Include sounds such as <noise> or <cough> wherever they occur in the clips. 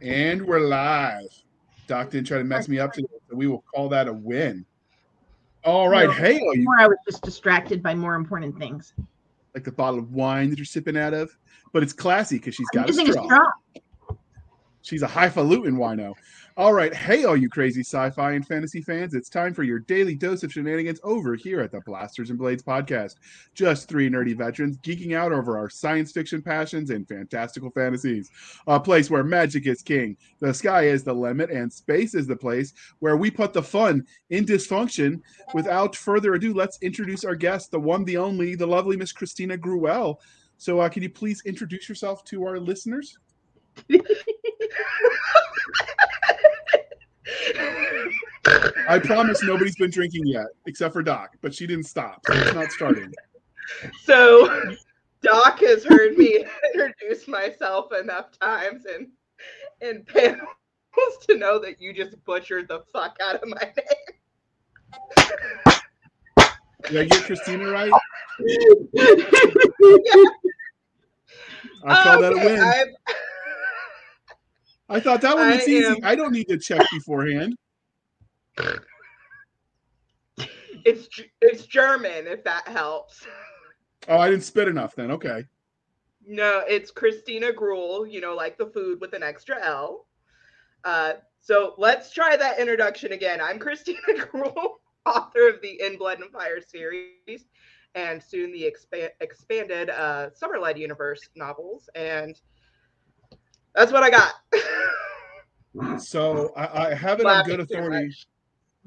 And we're live. Doc didn't try to mess me up today, so we will call that a win. All right. No, hey, you I was just distracted by more important things. like the bottle of wine that you're sipping out of, but it's classy because she's got a using a straw. She's a highfalutin wino. All right. Hey, all you crazy sci fi and fantasy fans. It's time for your daily dose of shenanigans over here at the Blasters and Blades podcast. Just three nerdy veterans geeking out over our science fiction passions and fantastical fantasies. A place where magic is king, the sky is the limit, and space is the place where we put the fun in dysfunction. Without further ado, let's introduce our guest, the one, the only, the lovely Miss Christina Gruell. So, uh, can you please introduce yourself to our listeners? <laughs> I promise nobody's been drinking yet, except for Doc, but she didn't stop. So it's not starting. So Doc has heard me introduce myself enough times in in panels to know that you just butchered the fuck out of my name. Did I get Christina right? <laughs> Yeah. I call that a win. I'm- I thought that one was I easy. am- I don't need to check beforehand. it's it's German if that helps. Oh, I didn't spit enough then. Okay. No, it's Christina Gruell, you know, like the food with an extra L. Uh, so let's try that introduction again. I'm Christina <laughs> Gruell, author of the In Blood and Fire series and soon the expa- expanded uh, Summerlight Universe novels. And that's what I got. So I, I have it on good authority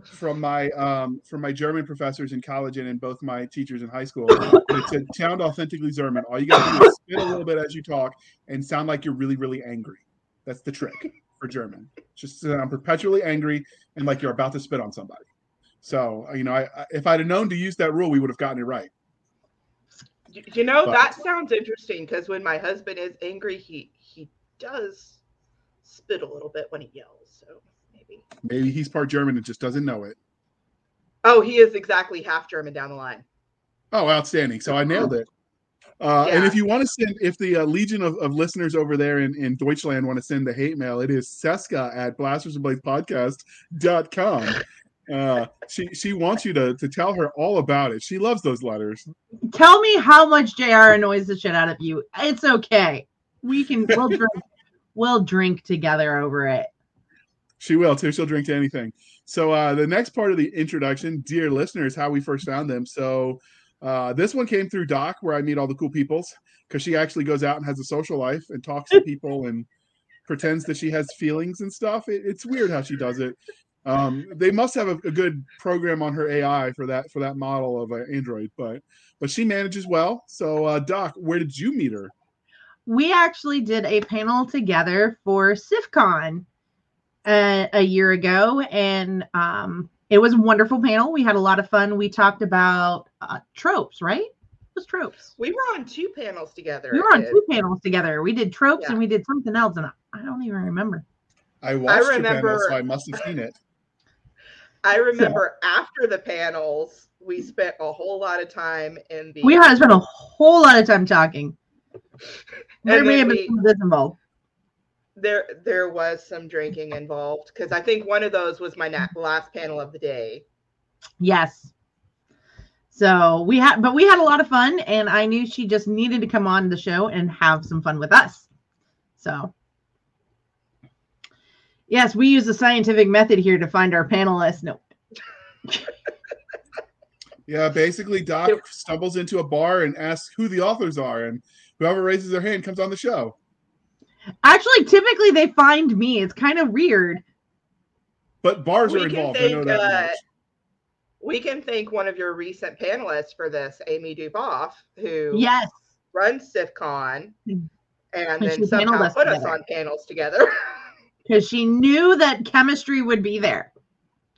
from my um from my German professors in college and in both my teachers in high school. <coughs> They said sound authentically German. All you gotta do is spit a little bit as you talk and sound like you're really, really angry. That's the trick for German. Just sound perpetually angry and like you're about to spit on somebody. So you know, I, I if I'd have known to use that rule, we would have gotten it right. You know, But- that sounds interesting because when my husband is angry, he he does spit a little bit when he yells. So maybe. Maybe he's part German and just doesn't know it. Oh, he is exactly half German down the line. Oh, outstanding! So I nailed it. Uh, And if you want to send, if the uh, legion of, of listeners over there in, in Deutschland want to send the hate mail, it is Seska at Blasters and Blades Podcast.com. Uh, she she wants you to to tell her all about it. She loves those letters. Tell me how much JR annoys the shit out of you. It's okay. We can we'll drink we'll drink together over it. She will too. She'll drink to anything. So uh, the next part of the introduction, dear listeners, how we first found them. So uh, this one came through Doc, where I meet all the cool peoples, because she actually goes out and has a social life and talks to people and pretends that she has feelings and stuff. It, it's weird how she does it. Um, they must have a, a good program on her AI for that for that model of Android, but but she manages well. So uh, Doc, where did you meet her? We actually did a panel together for SIFCon uh, a year ago, and um, it was a wonderful panel. We had a lot of fun. We talked about uh, tropes, right? It was tropes. We were on two panels together. We were on two panels together. We did tropes Yeah. and we did something else, and I- I don't even remember. I watched your remember- panel, so I must have seen it. <laughs> I remember after the panels, we spent a whole lot of time in the. We had to spend a whole lot of time talking. There may have been we- some of involved. there there was some drinking involved because I think one of those was my na- last panel of the day. Yes. So we had, but we had a lot of fun, and I knew she just needed to come on the show and have some fun with us. So, yes, we use the scientific method here to find our panelists. No, <laughs> Yeah, basically, Doc stumbles into a bar and asks who the authors are, and whoever raises their hand comes on the show. actually, typically they find me. It's kind of weird. But bars We are can involved. I know that uh, much. We can thank one of your recent panelists for this, Amy DuBoff, who Yes, runs SIFCon and And then somehow us put us on panels together. <laughs> because she knew that chemistry would be there.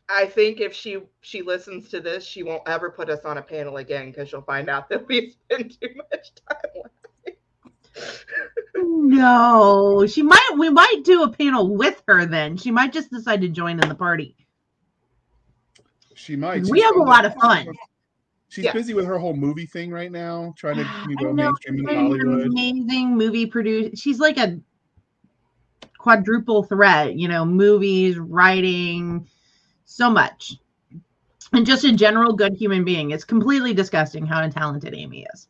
I think if she she listens to this, she won't ever put us on a panel again because she'll find out that we <laughs> spend too much time. Laughing. No, she might. We might do a panel with her. Then she might just decide to join in the party. She might. we She's have a lot of fun. She's Yeah. busy with her whole movie thing right now, trying to you know, know, mainstream in She's Hollywood. amazing movie producer. She's like a quadruple threat, you know, movies, writing, so much. And just a general good human being. It's completely disgusting how talented Amy is.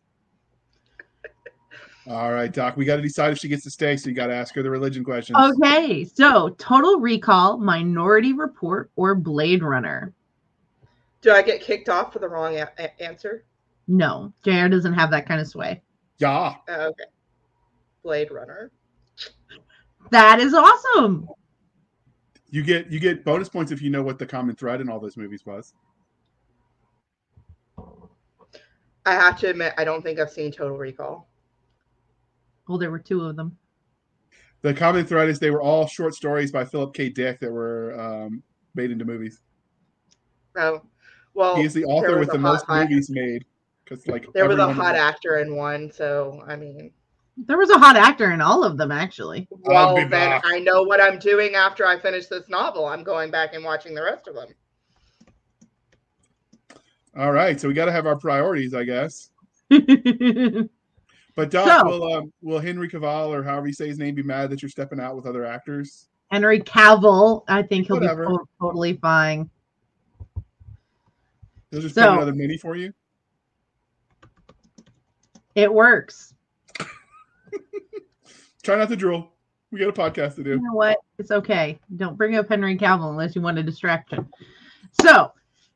All right, Doc. We got to decide if she gets to stay, so you got to ask her the religion questions. Okay, so Total Recall, Minority Report, or Blade Runner? Do I get kicked off for the wrong a- a- answer? No, JR doesn't have that kind of sway. Yeah. Okay. Blade Runner. That is awesome. You get you get bonus points if you know what the common thread in all those movies was. I have to admit, I don't think I've seen Total Recall. Well, there were two of them. The common thread is they were all short stories by Philip K. Dick that were um, made into movies. Oh, well, he's the author with the hot- most hot- movies made. Because like there was a everyone hot actor in one, so I mean, There was a hot actor in all of them, actually. well, then back. I know what I'm doing after I finish this novel. I'm going back and watching the rest of them. All right, so we got to have our priorities, I guess. <laughs> But Doc, So- will um, will Henry Cavill or however you say his name be mad that you're stepping out with other actors? Henry Cavill, I think he'll Whatever. be to- totally fine. He'll just So- put another mini for you. It works. <laughs> Try not to drool. We got a podcast to do. You know what? It's okay. Don't bring up Henry Cavill unless you want a distraction. So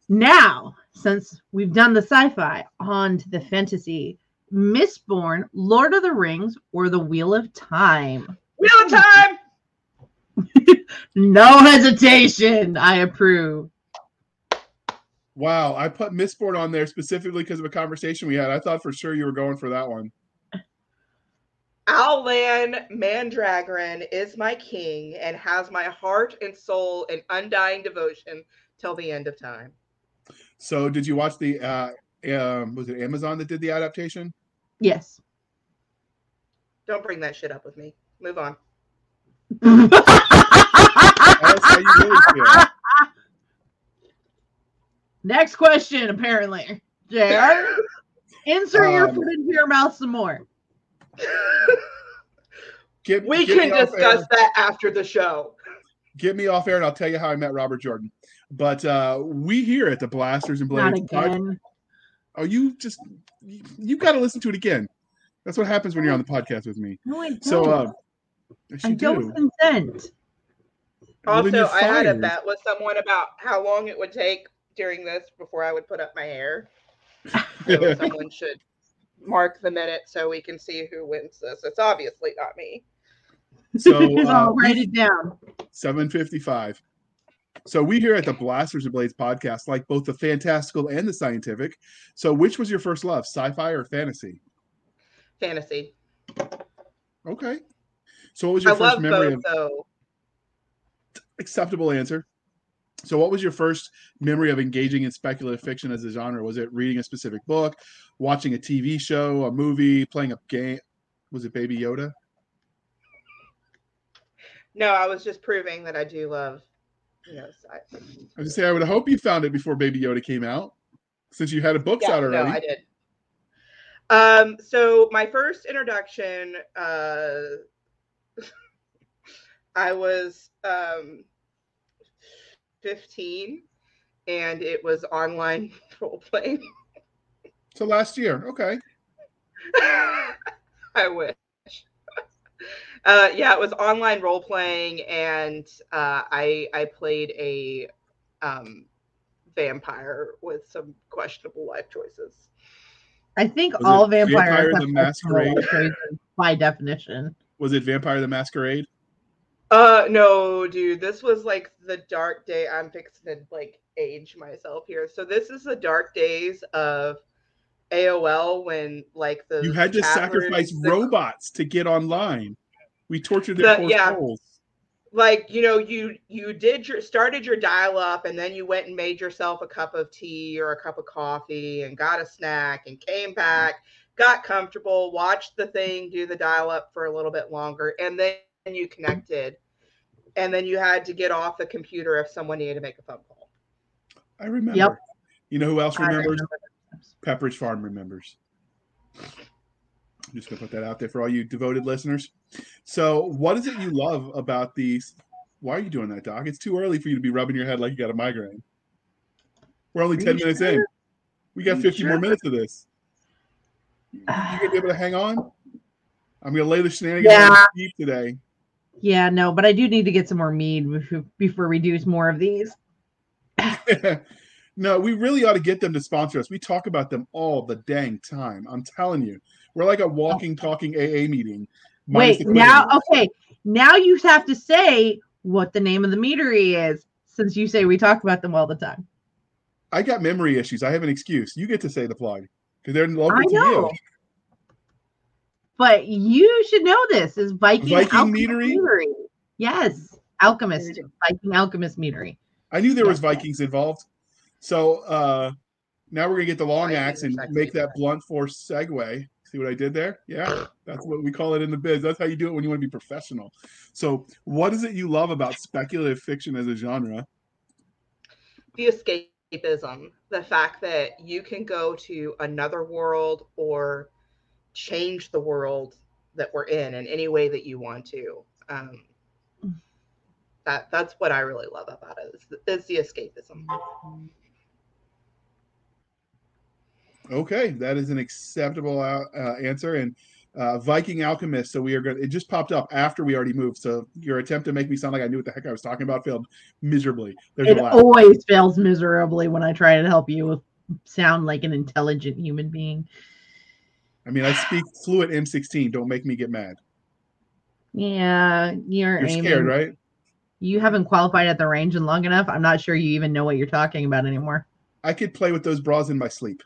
now, since we've done the sci-fi, on to the fantasy. Mistborn, Lord of the Rings, or The Wheel of Time. Wheel of Time. <laughs> No hesitation. I approve. Wow, I put Mistborn on there specifically because of a conversation we had. I thought for sure you were going for that one. al'Lan Mandragoran is my king and has my heart and soul and undying devotion till the end of time. So, did you watch the? Uh, um, was it Amazon that did the adaptation? Yes. Don't bring that shit up with me. Move on. Tell how you really feel. Next question, apparently. JR, insert your Um, foot into your mouth some more. Get, we get can discuss air. that after the show. Get me off air, and I'll tell you how I met Robert Jordan. But uh, we here at the Blasters and Not Blades. pod- again. Oh, you just you, you got to listen to it again. That's what happens when you're on the podcast with me. No, I don't. So, uh, I you don't do. consent. Also, you're I had a bet with someone about how long it would take during this before I would put up my hair. So <laughs> someone should mark the minute so we can see who wins this. It's obviously not me. So, uh, <laughs> I'll write it down. 755. So we here at the Blasters and Blades podcast like both the fantastical and the scientific. So which was your first love, sci-fi or fantasy? Fantasy. Okay. So what was your I first memory both of though. acceptable answer? So what was your first memory of engaging in speculative fiction as a genre? Was it reading a specific book, watching a TV show, a movie, playing a game? Was it Baby Yoda? No, I was just proving that I do love, I just say I would hope you found it before Baby Yoda came out, since you had a books yeah, out already. No, I did. Um, so my first introduction, uh, <laughs> I was um, 15, and it was online <laughs> role playing. so last year, okay. <laughs> I wish. Uh, yeah, it was online role playing, and uh, I I played a um, vampire with some questionable life choices. I think Was all vampires Vampire the Masquerade? by definition. Was it Vampire the Masquerade? Uh, no, dude, this was like the dark day. I'm fixing to like age myself here. So this is the dark days of AOL when like the You had to sacrifice rooms- the- robots to get online. We tortured The- their poor yeah. souls. like you know you you did your started your dial up and then you went and made yourself a cup of tea or a cup of coffee and got a snack and came back got comfortable watched the thing do the dial up for a little bit longer and then you connected and then you had to get off the computer if someone needed to make a phone call I remember. Yep. You know who else remembers? remember Pepperidge Farm remembers. I'm just gonna put that out there for all you devoted listeners. So, what is it you love about these? Why are you doing that, Doc? It's too early for you to be rubbing your head like you got a migraine. We're only 10 minutes sure? in. We got you 50 more minutes of this. You gonna be able to hang on? I'm gonna lay the shenanigans Yeah. on deep today. Yeah, no, but I do need to get some more mead before we do more of these. <laughs> no, we really ought to get them to sponsor us. We talk about them all the dang time. I'm telling you, we're like a walking, talking AA meeting. Minus Wait, now, okay, now you have to say what the name of the meadery is, since you say we talk about them all the time. I got memory issues. I have an excuse. You get to say the plug because they're local I to know. you. But you should know this is Viking, Viking Alchemist meadery? Yes, Alchemist, Very good. Viking Alchemist meadery. I knew there was Yeah. Vikings involved. So uh now we're gonna get the long axe and make that blunt force segue. See what I did there? Yeah, <clears throat> that's what we call it in the biz. That's how you do it when you want to be professional. So, what is it you love about speculative fiction as a genre? the escapism, the fact that you can go to another world or change the world that we're in in any way that you want to. Um, that that's what I really love about it. Is, is the escapism. Okay, that is an acceptable uh, uh, answer. And uh, Viking Alchemist. So we are going. It just popped up after we already moved. So your attempt to make me sound like I knew what the heck I was talking about failed miserably. There's It a lot. always fails miserably when I try to help you sound like an intelligent human being. I mean, I speak fluent M16. Don't make me get mad. Yeah, you're, You're aiming. scared, right? You haven't qualified at the range in long enough. I'm not sure you even know what you're talking about anymore. I could play with those bras in my sleep.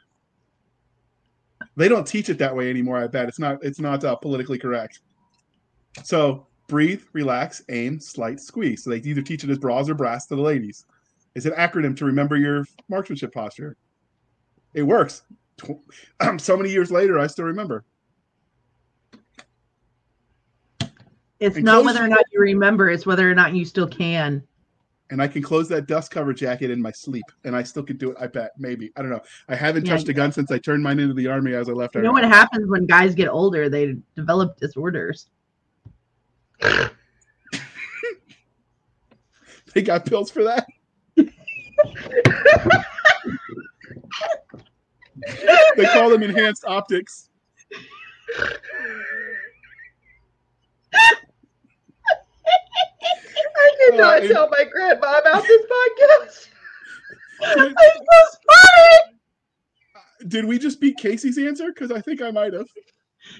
They don't teach it that way anymore. I bet it's not. It's not uh, politically correct. So breathe, relax, aim, slight, squeeze. So they either teach it as bras or brass to the ladies. It's an acronym to remember your marksmanship posture. It works. <clears throat> So many years later, I still remember. It's And not whether or not you remember, it's whether or not you still can. And I can close that dust cover jacket in my sleep, and I still could do it. I bet, maybe. I don't know. I haven't Yeah, touched a gun since I turned mine into the army as I left. You know what happens when guys get older? They develop disorders. <laughs> They got pills for that. <laughs> they call them enhanced optics. I did Uh, not it- tell my grandma about this podcast. Did, <laughs> I'm so sorry. did we just beat Casey's answer? Because I think I might have.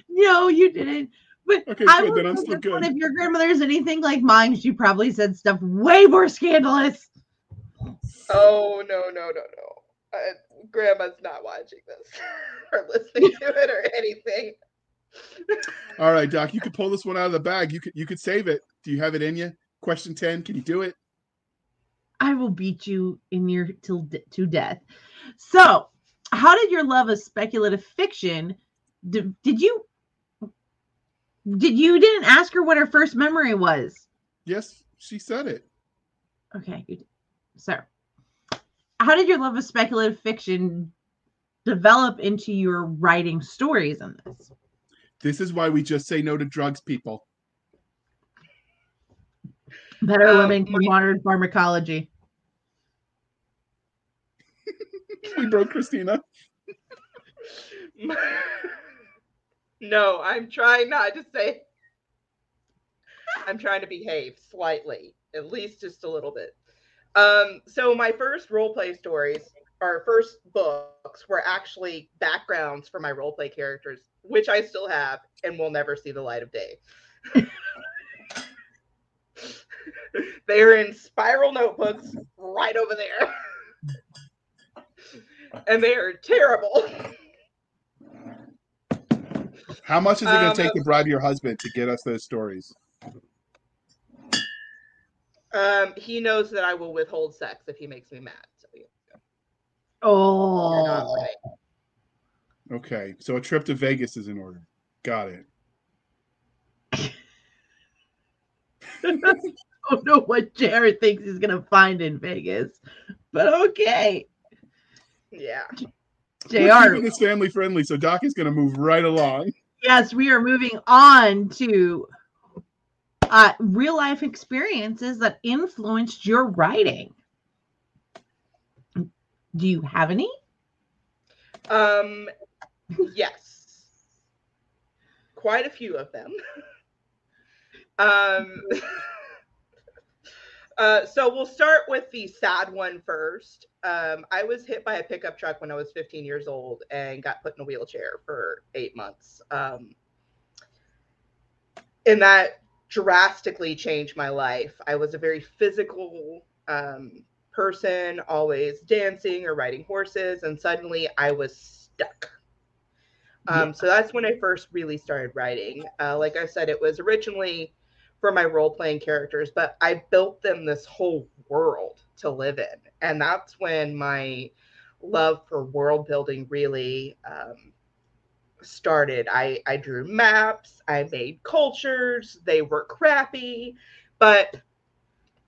No, you didn't. But Okay, I good. will Then I'm say still good. If your grandmother is anything like mine, she probably said stuff way more scandalous. Oh no no no no! Uh, grandma's not watching this <laughs> or listening to it or anything. All right, Doc, you could pull this one out of the bag. You could you could save it. Do you have it in you? Question ten. Can you do it? I will beat you in your till de- to death. So, how did your love of speculative fiction? Did, did you? Did you didn't ask her what her first memory was? Yes, she said it. Okay, you did. so how did your love of speculative fiction develop into your writing stories in this? This is why we just say no to drugs, people. Better Um, living through modern pharmacology. <laughs> We broke Christina. <laughs> no, I'm trying not to say. I'm trying to behave slightly, at least just a little bit. Um, so my first role play stories, or first books, were actually backgrounds for my role play characters, which I still have and will never see the light of day. <laughs> <laughs> they are in spiral notebooks right over there. <laughs> and they are terrible. How much is it going Um, to take to bribe your husband to get us those stories? Um, he knows that I will withhold sex if he makes me mad. So yeah, Oh. Okay, so a trip to Vegas is in order. Got it. <laughs> I don't know what Jared thinks he's gonna find in Vegas, but okay. yeah. We're Jr. keeping this family friendly, so Doc is going to move right along. Yes, we are moving on to uh, real life experiences that influenced your writing. Do you have any? Um, yes, quite a few of them. <laughs> um, <laughs> uh, so we'll start with the sad one first. Um, I was hit by a pickup truck when I was 15 years old and got put in a wheelchair for eight months. Um, and that drastically changed my life. I was a very physical um, person, always dancing or riding horses, and suddenly I was stuck. Um, yeah. So that's when I first really started writing. Uh, like I said, it was originally for my role playing characters, but I built them this whole world to live in. And that's when my love for world building really um, started. I, I drew maps, I made cultures, they were crappy, but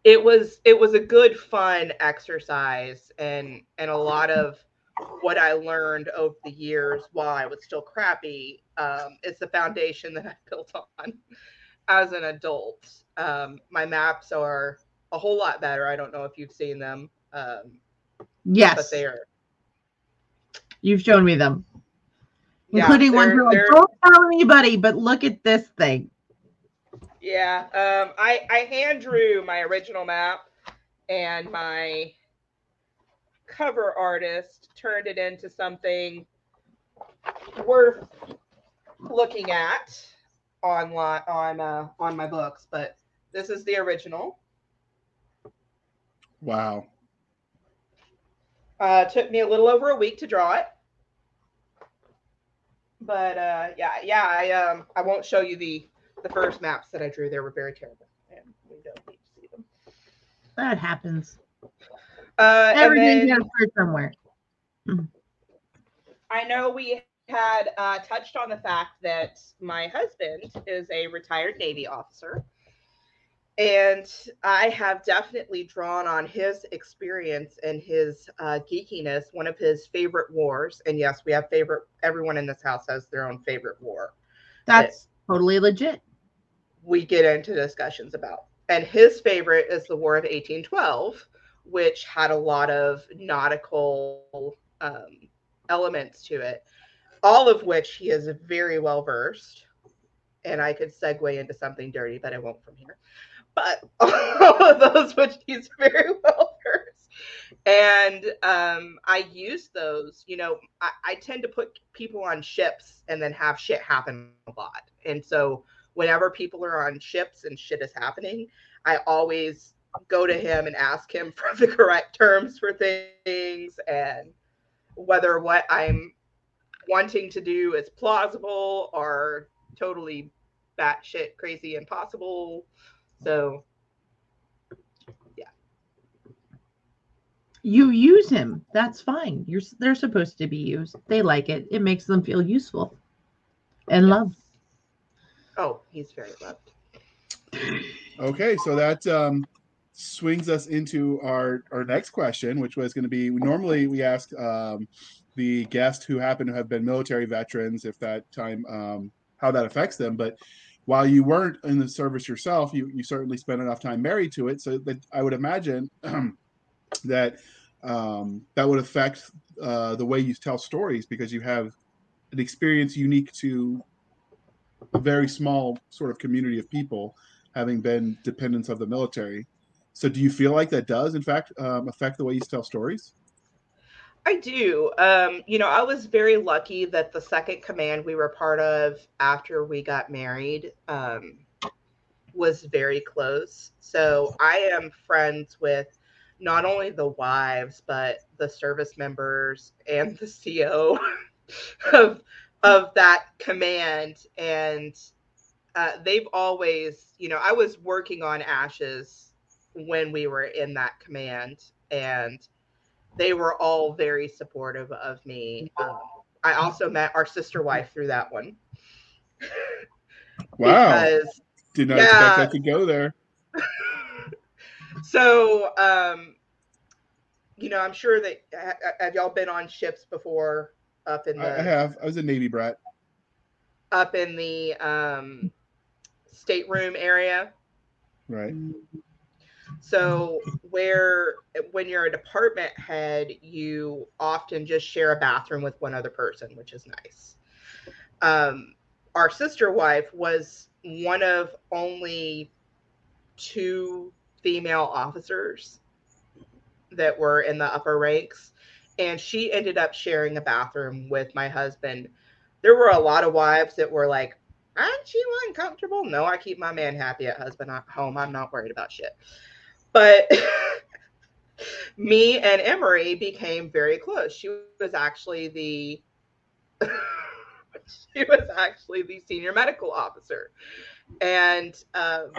it was it was a good fun exercise and and a lot of what I learned over the years while I was still crappy um, is the foundation that I built on as an adult. Um, my maps are a whole lot better. I don't know if you've seen them. Um, yes, but they are. You've shown me them, including yeah, ones like, don't tell anybody, but look at this thing. Yeah, um, I I hand drew my original map, and my cover artist turned it into something worth looking at online on uh, on my books. But this is the original. Wow. Uh, took me a little over a week to draw it. But uh, yeah, yeah, I um I won't show you the the first maps that I drew. They were very terrible, and we don't need to see them. That happens. Uh, Everything has to start somewhere. I know we had uh, touched on the fact that my husband is a retired Navy officer. And I have definitely drawn on his experience and his uh, geekiness, one of his favorite wars. And yes, we have favorite, everyone in this house has their own favorite war. That's that totally legit. We get into discussions about. And his favorite is the War of 1812, which had a lot of nautical um, elements to it all of which he is very well versed. And I could segue into something dirty, but I won't from here. But <laughs> all of those which he's very <laughs> well versed. And um, I use those, you know, I, I tend to put people on ships and then have shit happen a lot. And so whenever people are on ships and shit is happening, I always go to him and ask him <laughs> for the correct terms for things and whether what I'm wanting to do is plausible or totally batshit crazy impossible. So, yeah. You use him. That's fine. You're they're supposed to be used. They like it. It makes them feel useful and yes. loved. Oh, he's very loved. Okay, so that um, swings us into our our next question, which was going to be normally we ask um, the guests who happen to have been military veterans, if that time, um, how that affects them. But while you weren't in the service yourself, you, you certainly spent enough time married to it. So that I would imagine <clears throat> that um, that would affect uh, the way you tell stories because you have an experience unique to a very small sort of community of people having been dependents of the military. So do you feel like that does, in fact, um, affect the way you tell stories? I do. Um, you know, I was very lucky that the second command we were part of after we got married um, was very close. So I am friends with not only the wives, but the service members and the CO <laughs> of of that command. And uh, they've always, you know, I was working on ashes when we were in that command, and they were all very supportive of me. Um, I also met our sister wife through that one. <laughs> wow. Because, Did not yeah, expect that to go there. <laughs> so, um, you know, I'm sure that have y'all been on ships before up in the I have. I was a Navy brat. Up in the um, stateroom area. Right. So where when you're a department head, you often just share a bathroom with one other person, which is nice. Um, our sister wife was one of only two female officers that were in the upper ranks, and she ended up sharing a bathroom with my husband. There were a lot of wives that were like, "Aren't you uncomfortable?" No, I keep my man happy at husband at home. I'm not worried about shit. But <laughs> me and Emery became very close. She was actually the <laughs> she was actually the senior medical officer. And um,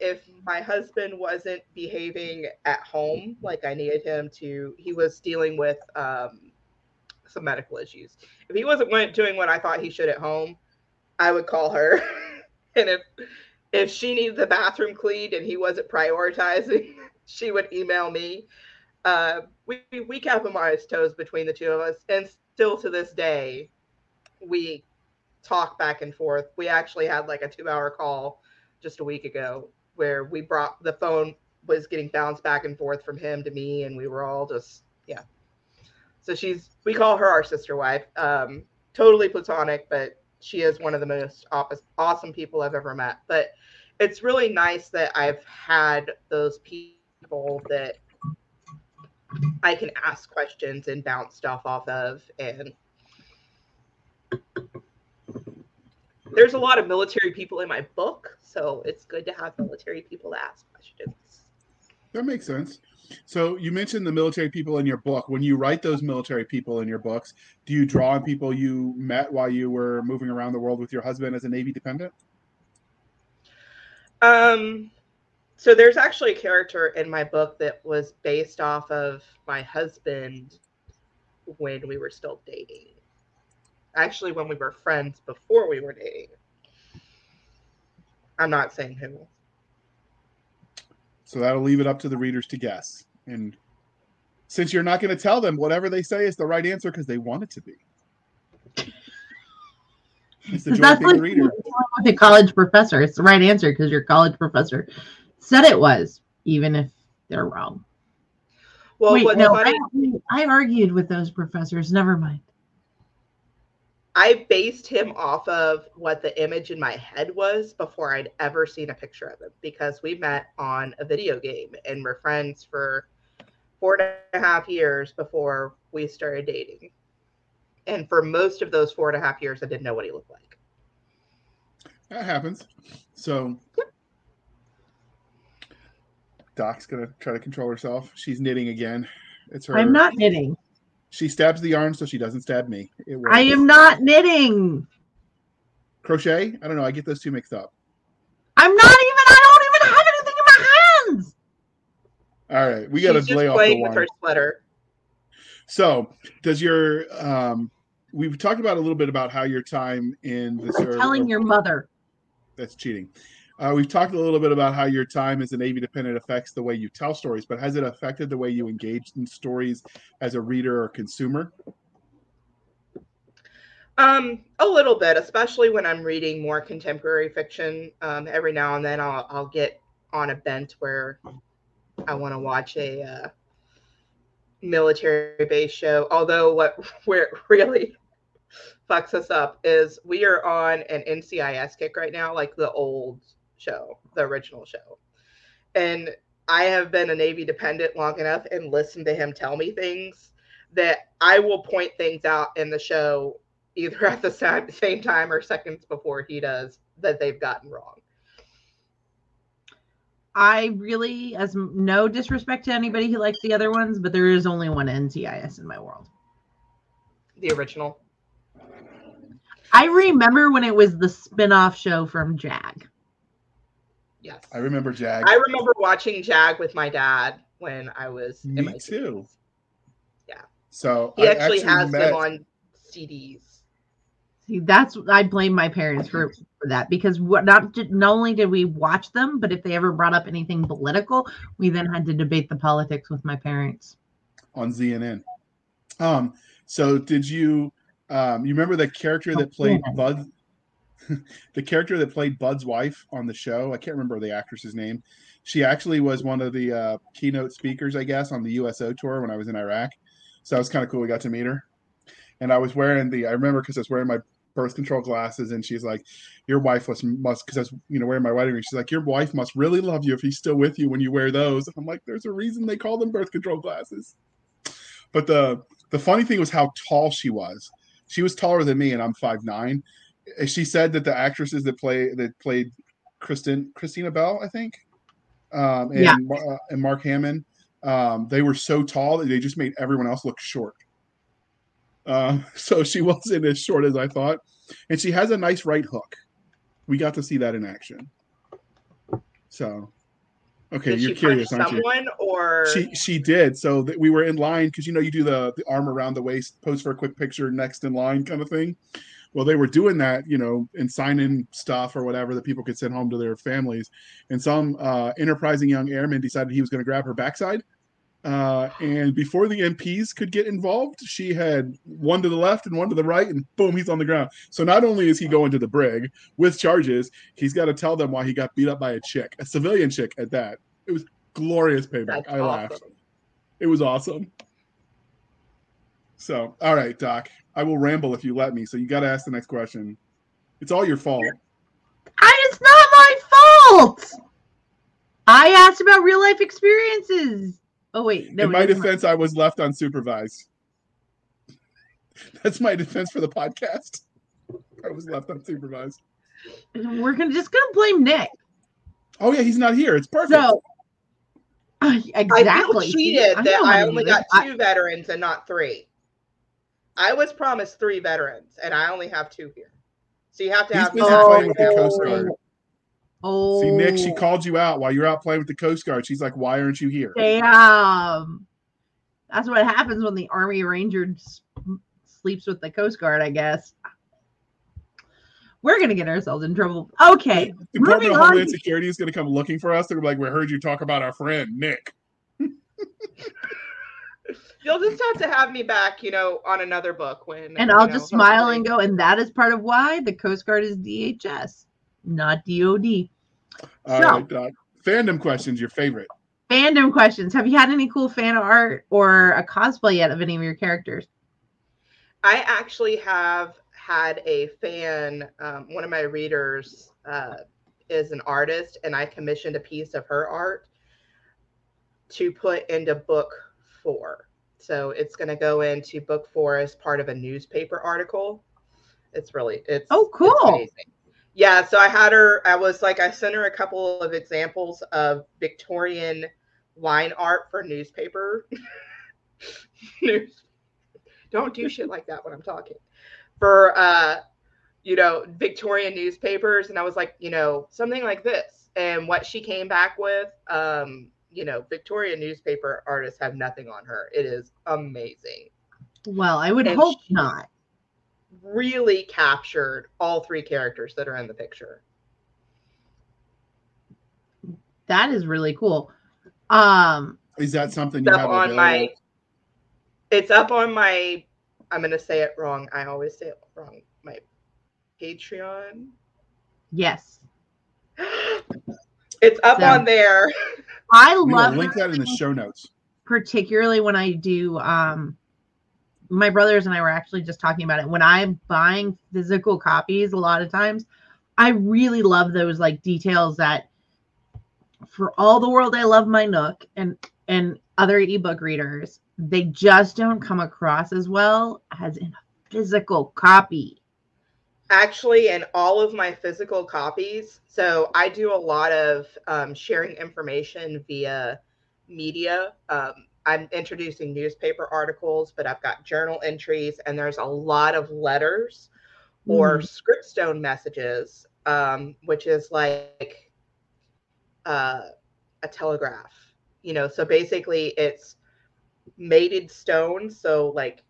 if my husband wasn't behaving at home like I needed him to, he was dealing with um, some medical issues. If he wasn't doing what I thought he should at home, I would call her. <laughs> and if if she needed the bathroom cleaned and he wasn't prioritizing, <laughs> she would email me. Uh, we we kept him on his toes between the two of us, and still to this day, we talk back and forth. We actually had like a two-hour call just a week ago where we brought the phone was getting bounced back and forth from him to me, and we were all just yeah. So she's we call her our sister wife. Um, totally platonic, but she is one of the most awesome people I've ever met. But it's really nice that I've had those people that I can ask questions and bounce stuff off of. And there's a lot of military people in my book, so it's good to have military people to ask questions. That makes sense. So you mentioned the military people in your book. When you write those military people in your books, do you draw on people you met while you were moving around the world with your husband as a Navy dependent? Um, so there's actually a character in my book that was based off of my husband when we were still dating. Actually, when we were friends before we were dating. I'm not saying who. So that'll leave it up to the readers to guess. And since you're not going to tell them whatever they say is the right answer because they want it to be. It's the That's like reader. With a college professor, it's the right answer because your college professor said it was, even if they're wrong. Well, Wait, no, I, I argued with those professors. Never mind. I based him off of what the image in my head was before I'd ever seen a picture of him because we met on a video game and we're friends for four and a half years before we started dating. And for most of those four and a half years, I didn't know what he looked like. That happens. So Doc's gonna try to control herself. She's knitting again. It's her. I'm not knitting. She stabs the yarn so she doesn't stab me. I am not knitting. Crochet? I don't know. I get those two mixed up. I'm not even. I don't even have anything in my hands. All right, we got to lay off the with her sweater. So, does your um, we've talked about a little bit about how your time in the service. Telling your mother. That's cheating. Uh, we've talked a little bit about how your time as a Navy dependent affects the way you tell stories, but has it affected the way you engage in stories as a reader or consumer? Um, a little bit, especially when I'm reading more contemporary fiction. Um, every now and then I'll, I'll get on a bent where I want to watch a uh, military base show. Although what <laughs> where really fucks us up is we are on an NCIS kick right now, like the old show, the original show. And I have been a Navy dependent long enough and listened to him tell me things that I will point things out in the show either at the same time or seconds before he does that they've gotten wrong. I really, as no disrespect to anybody who likes the other ones, but there is only one NCIS in my world. The original. I remember when it was the spin-off show from JAG. Yes. I remember JAG. I remember watching JAG with my dad when I was in. Me too. Yeah. So he actually, actually, has met... them on CDs. See, that's I blame my parents for, for that because what not not only did we watch them, but if they ever brought up anything political, we then had to debate the politics with my parents on ZNN. Um, so did you um you remember the character that played Buzz <laughs> the character that played Bud's wife on the show, I can't remember the actress's name. She actually was one of the uh, keynote speakers, I guess, on the USO tour when I was in Iraq. So that was kind of cool. We got to meet her. And I was wearing the, I remember because I was wearing my birth control glasses, and she's like, "Your wife must must," because I was, you know, wearing my wedding ring. She's like, "Your wife must really love you if he's still with you when you wear those." I'm like, "There's a reason they call them birth control glasses." But the the funny thing was how tall she was. She was taller than me, and I'm five nine. She said that the actresses that play that played Kristen Christina Bell, I think, um, and Yeah. uh, and Mark Harmon, um, they were so tall that they just made everyone else look short. Uh, <laughs> so she wasn't as short as I thought, and she has a nice right hook. We got to see that in action. So, okay, Did you're she curious, punch aren't you? or She she did. So that we were in line because you know you do the the arm around the waist, pose for a quick picture, next in line kind of thing. Well, they were doing that, you know, and signing stuff or whatever that people could send home to their families. And some uh, enterprising young airman decided he was going to grab her backside. Uh, and before the MPs could get involved, she had one to the left and one to the right, and boom, he's on the ground. So not only is he going to the brig with charges, he's got to tell them why he got beat up by a chick, a civilian chick at that. It was glorious payback. that's I laughed. It was awesome. So, all right, Doc. I will ramble if you let me. So you got to ask the next question. It's all your fault. I, it's not my fault. I asked about real life experiences. Oh wait, no. In my is defense, I was left unsupervised. That's my defense for the podcast. I was left unsupervised. We're gonna just gonna blame Nick. Oh yeah, he's not here. It's perfect. So uh, I feel cheated I that I only got this. I- two veterans and not three. I was promised three veterans, and I only have two here. So you have to He's have busy that. playing with the Coast Guard. Oh, See, Nick, she called you out while you're out playing with the Coast Guard. She's like, "Why aren't you here?" Damn. That's what happens when the Army Ranger sleeps with the Coast Guard, I guess. We're gonna get ourselves in trouble. Okay, the Department moving of on. Homeland Security is going to come looking for us. They're like, "We heard you talk about our friend Nick." <laughs> You'll just have to have me back, you know, on another book when. and I'll know, just smile hopefully- and go, and that is part of why the Coast Guard is DHS, not DOD. All So- right, Doc. Fandom questions. Your favorite? Fandom questions. Have you had any cool fan art or a cosplay yet of any of your characters? I actually have had a fan. Um, one of my readers uh, is an artist, and I commissioned a piece of her art to put into book four. So it's going to go into book four as part of a newspaper article. It's really it's Oh, it's cool. amazing. Yeah, so I had her. I was like, I sent her a couple of examples of Victorian line art for newspaper. <laughs> News. Don't do shit like that when I'm talking. For uh, you know, Victorian newspapers, and I was like, you know, something like this. And what she came back with, um, you know, Victoria newspaper artists have nothing on her. It is amazing. Well, I would And hope she- not. Really captured all three characters that are in the picture. That is really cool. Um, Is that something you up have on available? my. It's up on my. I'm gonna say it wrong. I always say it wrong. My Patreon. yes, <gasps> It's up So- on there. <laughs> I We love link that in the show notes. particularly when I do um my brothers and I were actually just talking about it. When I'm buying physical copies, a lot of times I really love those like details that for all the world I love my Nook and and other ebook readers, they just don't come across as well as in a physical copy. Actually in all of my physical copies so i do a lot of um, sharing information via media. Um, i'm introducing newspaper articles but i've got journal entries and there's a lot of letters or scriptstone messages um, which is like uh, a telegraph you know? So basically it's mated stone so like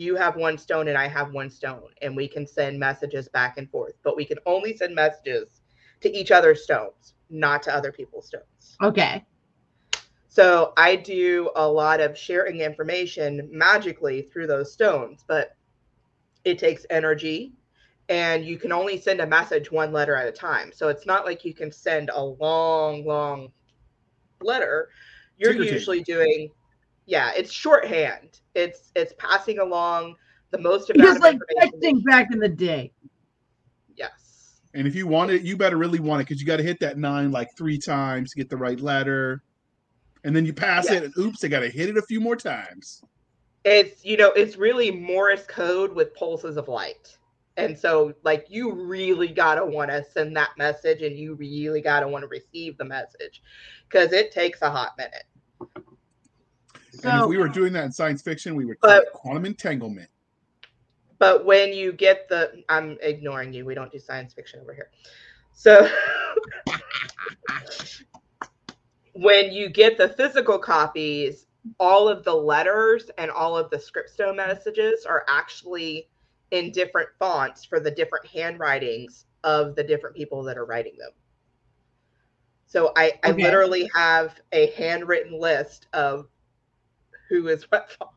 you have one stone and I have one stone, and we can send messages back and forth, but we can only send messages to each other's stones, not to other people's stones. Okay. So I do a lot of sharing information magically through those stones, but it takes energy and you can only send a message one letter at a time. So it's not like you can send a long, long letter. You're usually doing, yeah, it's shorthand. It's it's passing along the most amount Just of like information. texting back in the day. Yes. And if you want it, you better really want it because you got to hit that nine like three times to get the right letter. And then you pass it, and oops, I got to hit it a few more times. It's you know, it's really Morse code with pulses of light. And so like you really gotta want to send that message and you really gotta want to receive the message because it takes a hot minute. And if we were doing that in science fiction, we would call But- it quantum entanglement. But when you get the I'm ignoring you, we don't do science fiction over here. So <laughs> when you get the physical copies, all of the letters and all of the scriptstone messages are actually in different fonts for the different handwritings of the different people that are writing them. So I, I Okay. literally have a handwritten list of who is <laughs> what font.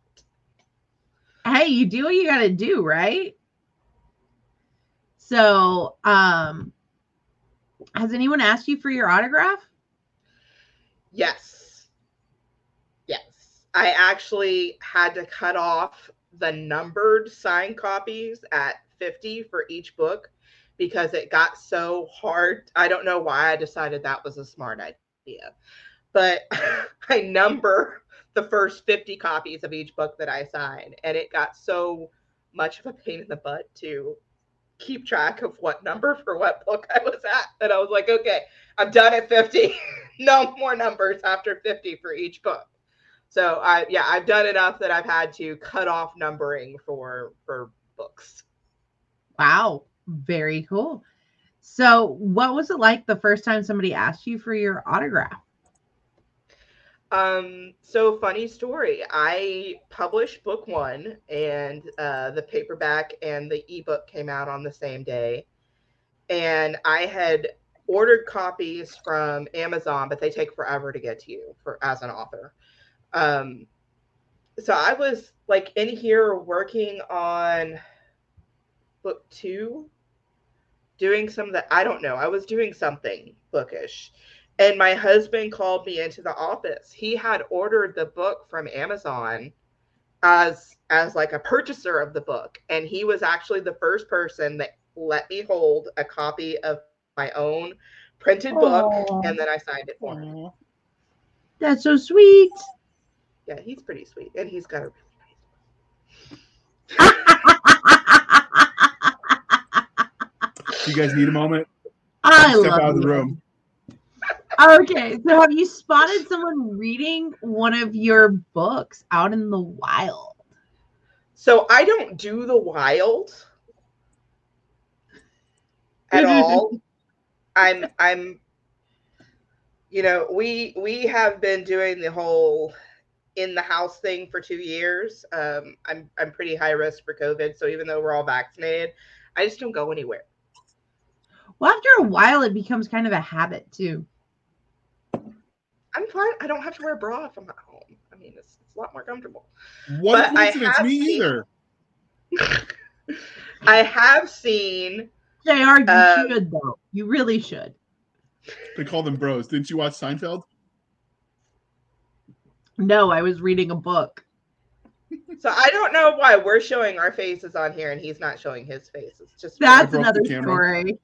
hey, you do what you got to do, right? So, um, has anyone asked you for your autograph? Yes. Yes. I actually had to cut off the numbered signed copies at 50 for each book because it got so hard. I don't know why I decided that was a smart idea. But <laughs> I number the first 50 copies of each book that I signed. and it got so much of a pain in the butt to keep track of what number <laughs> for what book I was at that I was like, okay, I'm done at 50. <laughs> no more numbers after 50 for each book. So I yeah, I've done enough that I've had to cut off numbering for for books. Wow, very cool. So, what was it like the first time somebody asked you for your autograph? Um so funny story. I published book 1 and uh the paperback and the ebook came out on the same day. And I had ordered copies from Amazon, but they take forever to get to you for as an author. Um, so I was like in here working on book two, doing some of the I don't know. I was doing something bookish, and my husband called me into the office. He had ordered the book from Amazon as as like a purchaser of the book, and he was actually the first person that let me hold a copy of my own printed book, Aw. and then I signed it for him. That's so sweet. Yeah, he's pretty sweet, and he's got a really nice. You guys need a moment? I Step love out of the you. room. Okay, so have you spotted someone reading one of your books out in the wild? So I don't do the wild <laughs> at all. I'm I'm you know, we we have been doing the whole in the house thing for 2 years. Um I'm I'm pretty high risk for COVID, so even though we're all vaccinated, I just don't go anywhere. Well, after a while, it becomes kind of a habit too. I'm fine. I don't have to wear a bra if I'm at home. I mean, it's, it's a lot more comfortable. What But I coincidence? have Me seen- either. <laughs> I have seen JR, you Um, should though. You really should. They call them bros. Didn't you watch Seinfeld? No, I was reading a book. So I don't know why we're showing our faces on here and he's not showing his face. It's just That's broke the another camera. story.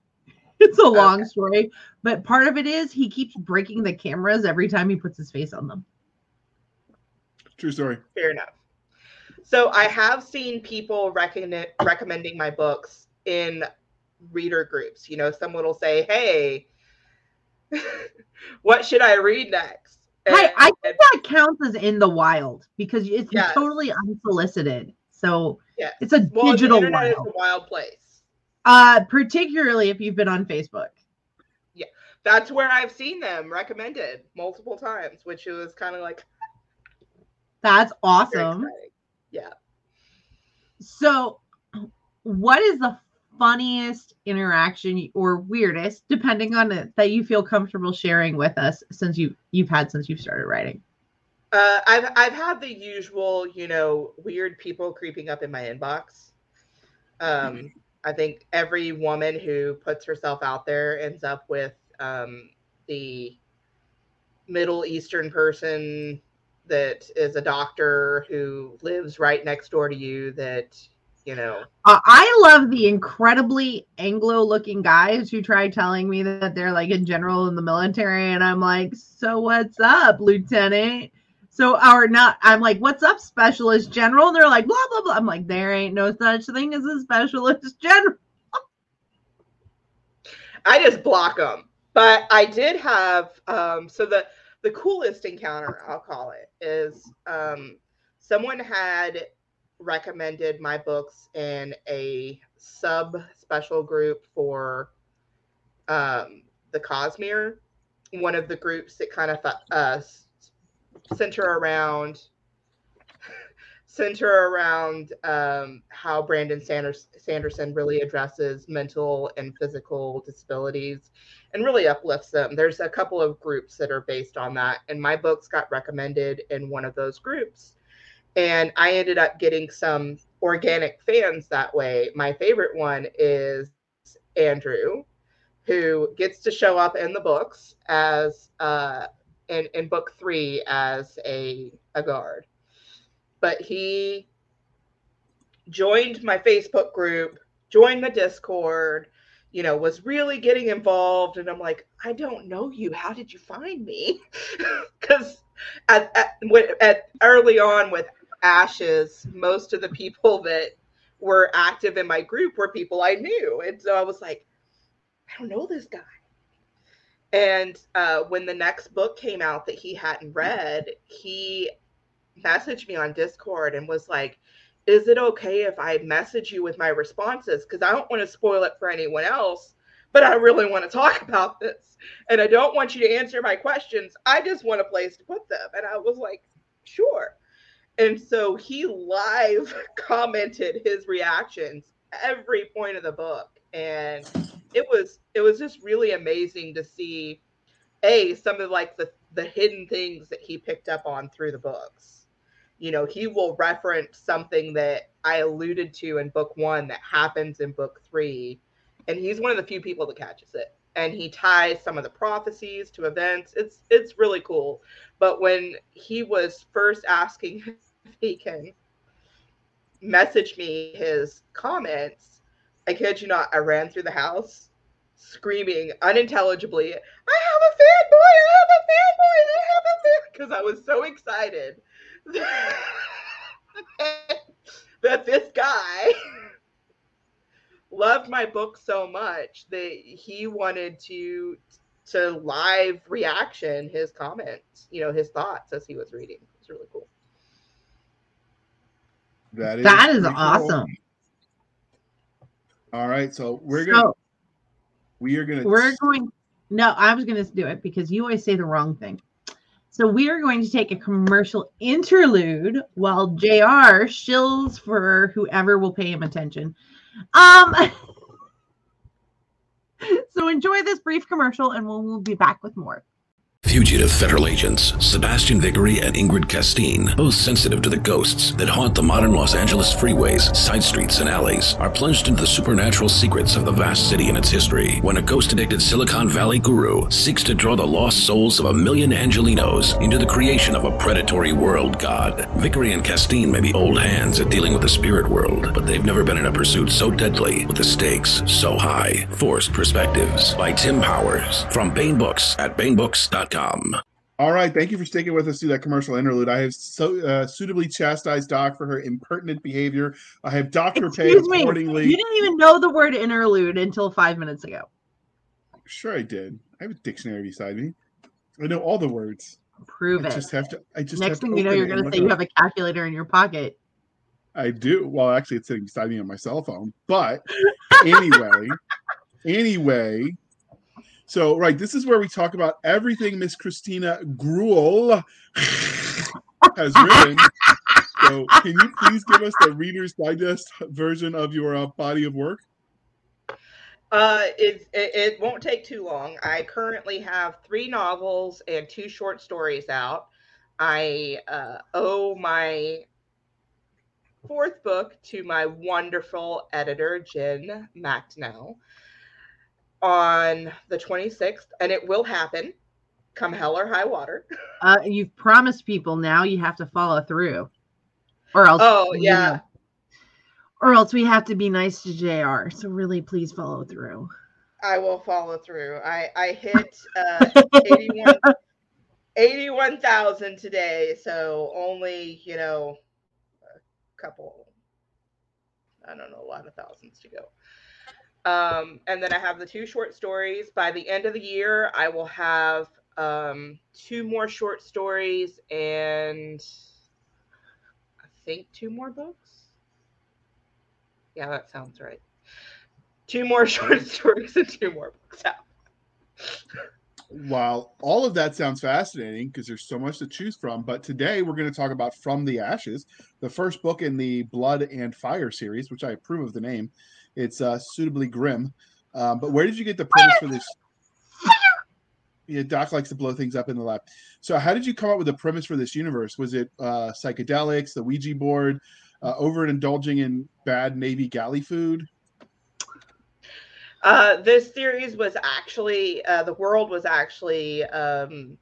<laughs> It's a long Okay. story, but part of it is he keeps breaking the cameras every time he puts his face on them. True story. fair enough. So I have seen people recommend recommending my books in reader groups. You know, someone will say, "Hey, <laughs> what should I read next?" Hey, I And- think that counts as in the wild because it's Yes. totally unsolicited. So Yes. it's a well, digital the wild. is a wild place. Uh, particularly if you've been on Facebook. Yeah, that's where I've seen them recommended multiple times, which was kind of like That's awesome. Yeah. So, what is the funniest interaction or weirdest, depending on it, that you feel comfortable sharing with us since you you've had since you've started writing? Uh, I've I've had the usual, you know, weird people creeping up in my inbox. Um, I think every woman who puts herself out there ends up with um, the Middle Eastern person that is a doctor who lives right next door to you that you know. Uh, i love the incredibly anglo looking guys who try telling me that they're like a general in the military and i'm like so what's up lieutenant so our not i'm like what's up specialist general? And they're like blah blah blah. I'm like there ain't no such thing as a specialist general. I just block them but i did have um so the the coolest encounter i'll call it is um someone had recommended my books in a sub special group for um, the Cosmere, one of the groups that kind of uh, center around <laughs> center around um, how Brandon Sanders, Sanderson really addresses mental and physical disabilities and really uplifts them. There's a couple of groups that are based on that, and my books got recommended in one of those groups and I ended up getting some organic fans that way. My favorite one is Andrew, who gets to show up in the books as uh, in in book three as a a guard, but he joined my Facebook group, joined the Discord. You know, was really getting involved, and I'm like, I don't know you. How did you find me? <laughs> Because at, at, at early on with ashes, most of the people that were active in my group were people I knew. And so I was like, I don't know this guy. And uh, when the next book came out that he hadn't read, he messaged me on Discord and was like, Is it okay if I message you with my responses? Because I don't want to spoil it for anyone else, but I really want to talk <laughs> about this. And I don't want you to answer my questions. I just want a place to put them. And I was like, Sure. And so he live <laughs> commented his reactions every point of the book. And it was it was just really amazing to see a some of like the the hidden things that he picked up on through the books. You know, he will reference something that I alluded to in book 1 that happens in book 3 and he's one of the few people that catches it and he ties some of the prophecies to events. It's it's really cool. But when he was first asking <laughs> if he can message me his comments, I kid you not, I ran through the house screaming unintelligibly, I have a fanboy, I have a fanboy, I have a fan because I was so excited <laughs> that this guy loved my book so much that he wanted to to live reaction his comments, you know, his thoughts as he was reading. It was really cool. That is that is awesome. Cool. All right, so we're gonna so, we are gonna we're going. No, I was gonna do it because you always say the wrong thing. So we are going to take a commercial interlude while Jr. shills for whoever will pay him attention. Um. <laughs> so enjoy this brief commercial, and we'll, we'll be back with more. Fugitive federal agents Sebastian Vickery and Ingrid Castine, both sensitive to the ghosts that haunt the modern Los Angeles freeways, side streets, and alleys, are plunged into the supernatural secrets of the vast city and its history when a ghost addicted Silicon Valley guru seeks to draw the lost souls of a million Angelenos into the creation of a predatory world god. Vickery and Castine may be old hands at dealing with the spirit world, but they've never been in a pursuit so deadly with the stakes so high. Forced Perspectives by Tim Powers from Baen Books at baenbooks.com. All right, thank you for sticking with us through that commercial interlude. I have so uh, suitably chastised Doc for her impertinent behavior. I have Doctor Excuse me, accordingly. You didn't even know the word interlude until five minutes ago. Sure, I did. I have a dictionary beside me. I know all the words. Prove I it. Just have to. I just next thing you know, you're going to say you have a calculator in your pocket. I do. Well, actually, it's sitting beside me on my cell phone. But anyway, <laughs> anyway, so, right, this is where we talk about everything Miss Christina Gruell has written. So, can you please give us the Reader's Digest version of your uh, body of work? Uh, it, it, it won't take too long. I currently have three novels and two short stories out. I uh, owe my fourth book to my wonderful editor, Jen MacDonnell, on the 26th, and it will happen come hell or high water. Uh, you've promised people now you have to follow through. Or else Oh, yeah. know, or else we have to be nice to JR. So really please follow through. I will follow through. I, I hit <laughs> uh, 81 81,000 today, so only, you know, a couple, I don't know, a lot of thousands to go. Um, and then I have the two short stories. By the end of the year, I will have um, two more short stories and I think two more books. Yeah, that sounds right. Two more <laughs> short stories and two more books out. While all of that sounds fascinating because there's so much to choose from, but today we're going to talk about From the Ashes, the first book in the Blood and Fire series, which I approve of the name. It's uh, suitably grim. Um, but where did you get the premise for this? Yeah, Doc likes to blow things up in the lab. So, how did you come up with the premise for this universe? Was it uh, psychedelics, the Ouija board, uh, overindulging in bad Navy galley food? Uh, this series was actually uh, the world was actually um,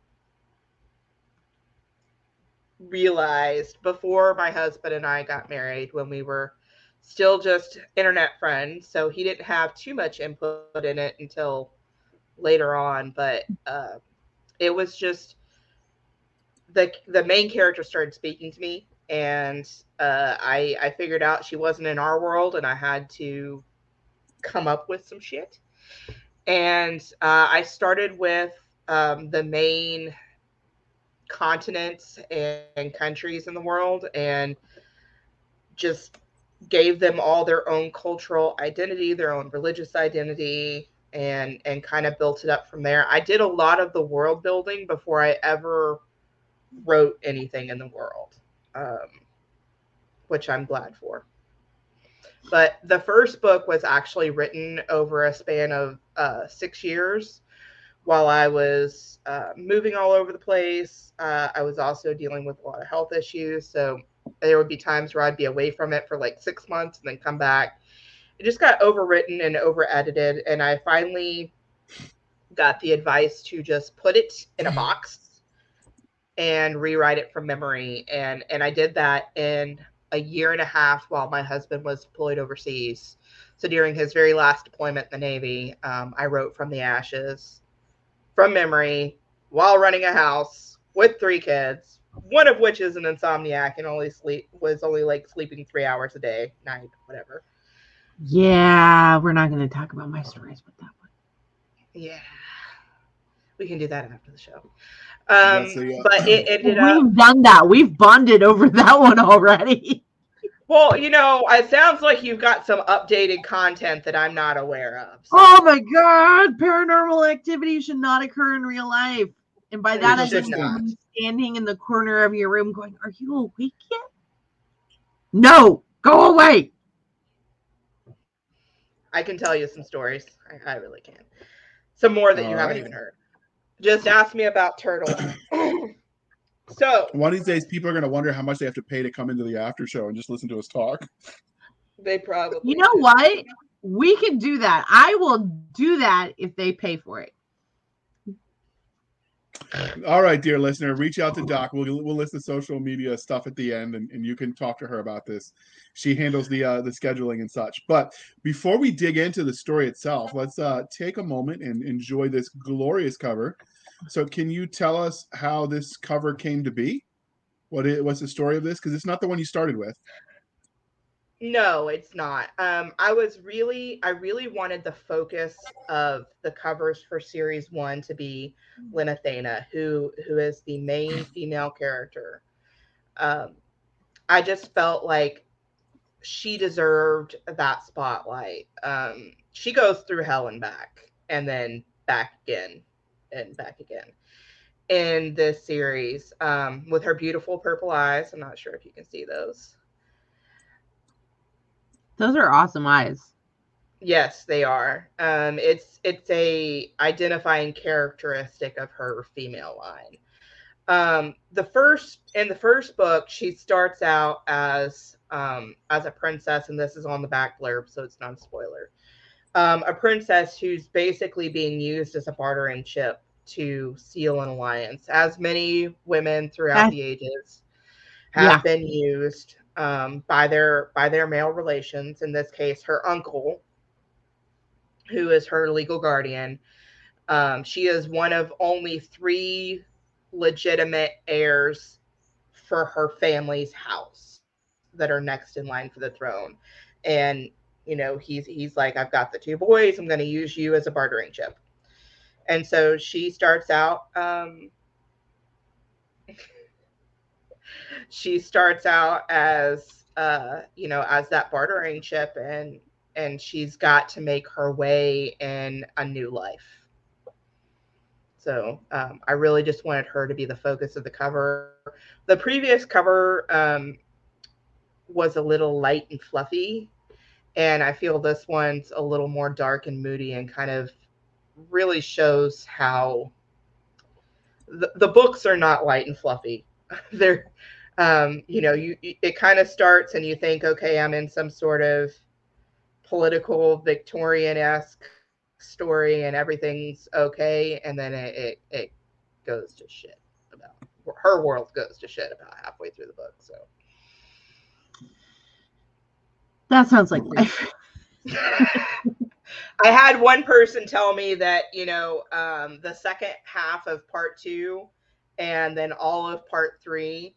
realized before my husband and I got married when we were still just internet friends. So he didn't have too much input in it until later on. But uh, it was just the the main character started speaking to me, and uh, I I figured out she wasn't in our world, and I had to come up with some shit. And uh, I started with um, the main continents and, and countries in the world and just gave them all their own cultural identity, their own religious identity, and and kind of built it up from there. I did a lot of the world building before I ever wrote anything in the world, um, which I'm glad for. But the first book was actually written over a span of uh, six years while I was uh, moving all over the place. Uh, I was also dealing with a lot of health issues. So there would be times where I'd be away from it for like six months and then come back. It just got overwritten and over edited. And I finally got the advice to just put it in a box and rewrite it from memory. And, and I did that in a year and a half while my husband was deployed overseas. So during his very last deployment in the Navy, um, I wrote from the ashes, from memory, while running a house with three kids, one of which is an insomniac and only sleep was only like sleeping three hours a day, night, whatever. Yeah, we're not going to talk about my stories with that one. Yeah, we can do that after the show. Um, That's the, uh, but it ended up. We've done that. We've bonded over <laughs> that one already. Well, you know, it sounds like you've got some updated content that I'm not aware of. so- Oh my god, paranormal activity should not occur in real life. And by that, I It should mean standing in the corner of your room going, Are you awake yet? No, go away. I can tell you some stories. I, I really can. Some more that you All haven't even heard. Just ask me about turtles. <coughs> so One of these days, people are going to wonder how much they have to pay to come into the after show and just listen to us talk. they probably You know what? We can do that. I will do that if they pay for it. All right, dear listener, reach out to Doc. We'll we'll list the social media stuff at the end, and, and you can talk to her about this. She handles the uh, the scheduling and such. But before we dig into the story itself, let's uh, take a moment and enjoy this glorious cover. So, can you tell us how this cover came to be? What is what's the story of this? Because it's not the one you started with. No, it's not. Um, I was really, I really wanted the focus of the covers for series one to be Lenathena, who who is the main <laughs> female character. Um, I just felt like she deserved that spotlight. Um, she goes through hell and back, and then back again, and back again in this series um, with her beautiful purple eyes. I'm not sure if you can see those. Those are awesome eyes. Yes, they are. Um, it's it's a identifying characteristic of her female line. Um, the first in the first book, she starts out as um, as a princess, and this is on the back blurb, so it's not a spoiler. Um, a princess who's basically being used as a bartering chip to seal an alliance, as many women throughout the ages have yeah. been used um, by their by their male relations. In this case, her uncle, who is her legal guardian. Um, she is one of only three legitimate heirs for her family's house that are next in line for the throne. And you know, he's he's like, I've got the two boys. I'm going to use you as a bartering chip. And so she starts out. Um, she starts out as uh, you know as that bartering chip, and and she's got to make her way in a new life. So um, I really just wanted her to be the focus of the cover. The previous cover um, was a little light and fluffy, and I feel this one's a little more dark and moody and kind of really shows how the, the books are not light and fluffy. <laughs> They're, um, you know, you it kind of starts and you think, okay, I'm in some sort of political Victorian esque story and everything's okay, and then it, it, it goes to shit about her world goes to shit about halfway through the book. So that sounds like <laughs> life. I had one person tell me that, you know, um, the second half of part two and then all of part three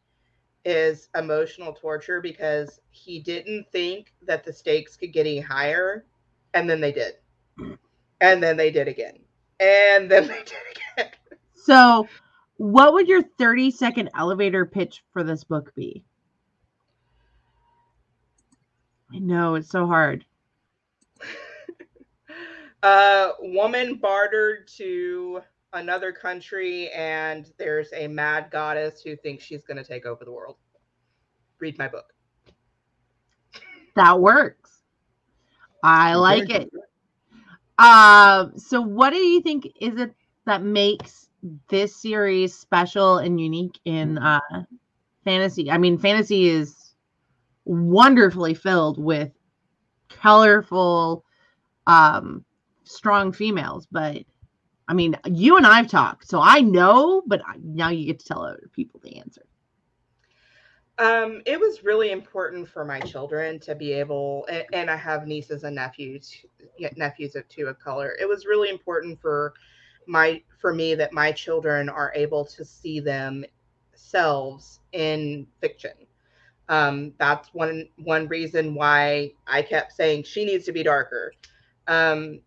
is emotional torture because he didn't think that the stakes could get any higher. And then they did. <clears throat> And then they did again. And then they did again. <laughs> So, what would your 30 second elevator pitch for this book be? I know it's so hard. <laughs> uh, woman bartered to another country, and there's a mad goddess who thinks she's going to take over the world. Read my book. That works. I like it. Um, so what do you think is it that makes this series special and unique in uh fantasy? I mean, fantasy is wonderfully filled with colorful, um, strong females. But I mean, you and I've talked, so I know, but now you get to tell other people the answer. Um, it was really important for my children to be able, and, I have nieces and nephews, nephews of two of color. It was really important for my for me that my children are able to see themselves in fiction um, that's one one reason why I kept saying she needs to be darker. Um,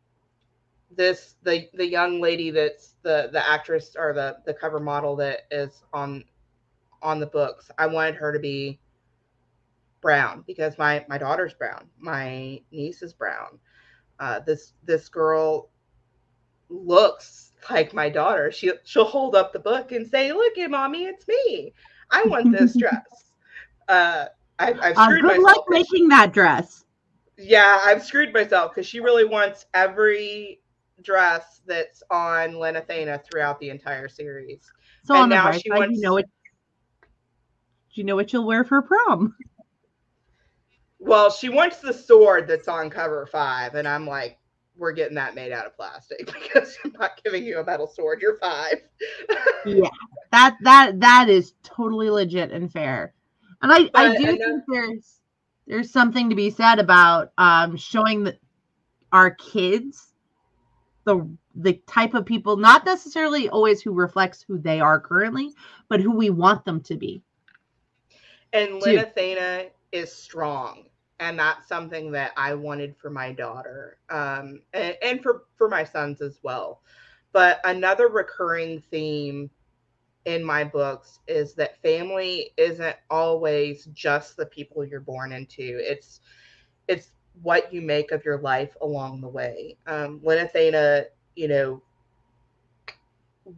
this the the young lady that's the the actress or the the cover model that is on on the books. I wanted her to be brown because my my daughter's brown, my niece is brown. Uh, this this girl looks like my daughter. She she'll hold up the book and say, "Look at mommy, it's me. I want this <laughs> dress." uh, I, I've uh, screwed good myself. luck making that dress. Yeah, I've screwed myself because she really wants every dress that's on Lenathena throughout the entire series. So and now she wants. You know what? You know what you'll wear for prom. Well, she wants the sword that's on cover five, and I'm like, we're getting that made out of plastic <laughs> because I'm not giving you a metal sword. You're five. yeah, that that that is totally legit and fair. And I, but, I do think there's there's something to be said about um, showing that our kids the the type of people, not necessarily always who reflects who they are currently, but who we want them to be. And Lenathena is strong. And that's something that I wanted for my daughter, um, and, and for for my sons as well. But another recurring theme in my books is that family isn't always just the people you're born into. It's it's what you make of your life along the way. Um, Lenathena, you know,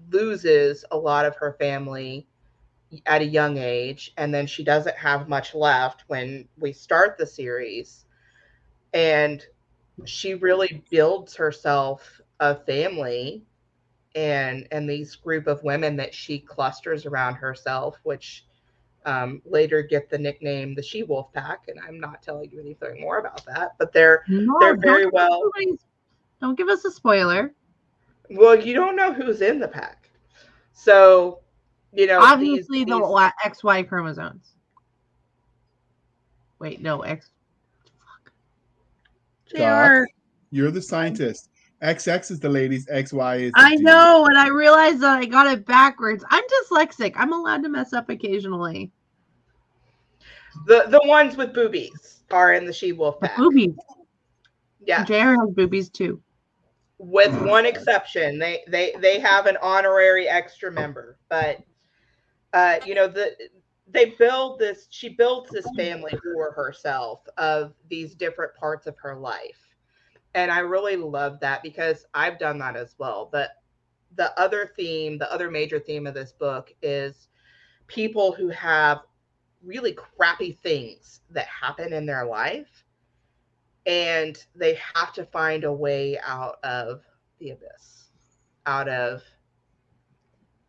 loses a lot of her family at a young age, and then she doesn't have much left when we start the series. And she really builds herself a family and and these group of women that she clusters around herself which um, later get the nickname the She Wolf Pack, and I'm not telling you anything more about that. But they're No, they're don't very give well. Don't give us a spoiler. Well, you don't know who's in the pack, so you know Obviously, these, the these- XY chromosomes. Wait, no, X. They Doc, are. You're the scientist. XX is the ladies, XY is. the I dudes. know, and I realized that I got it backwards. I'm dyslexic. I'm allowed to mess up occasionally. the the ones with boobies are in the She Wolf The Pack. boobies. Yeah, JR has boobies too. with one exception they they they have an honorary extra member but uh you know the they build this she builds this family for herself of these different parts of her life and i really love that because i've done that as well but the other theme the other major theme of this book is people who have really crappy things that happen in their life and they have to find a way out of the abyss, out of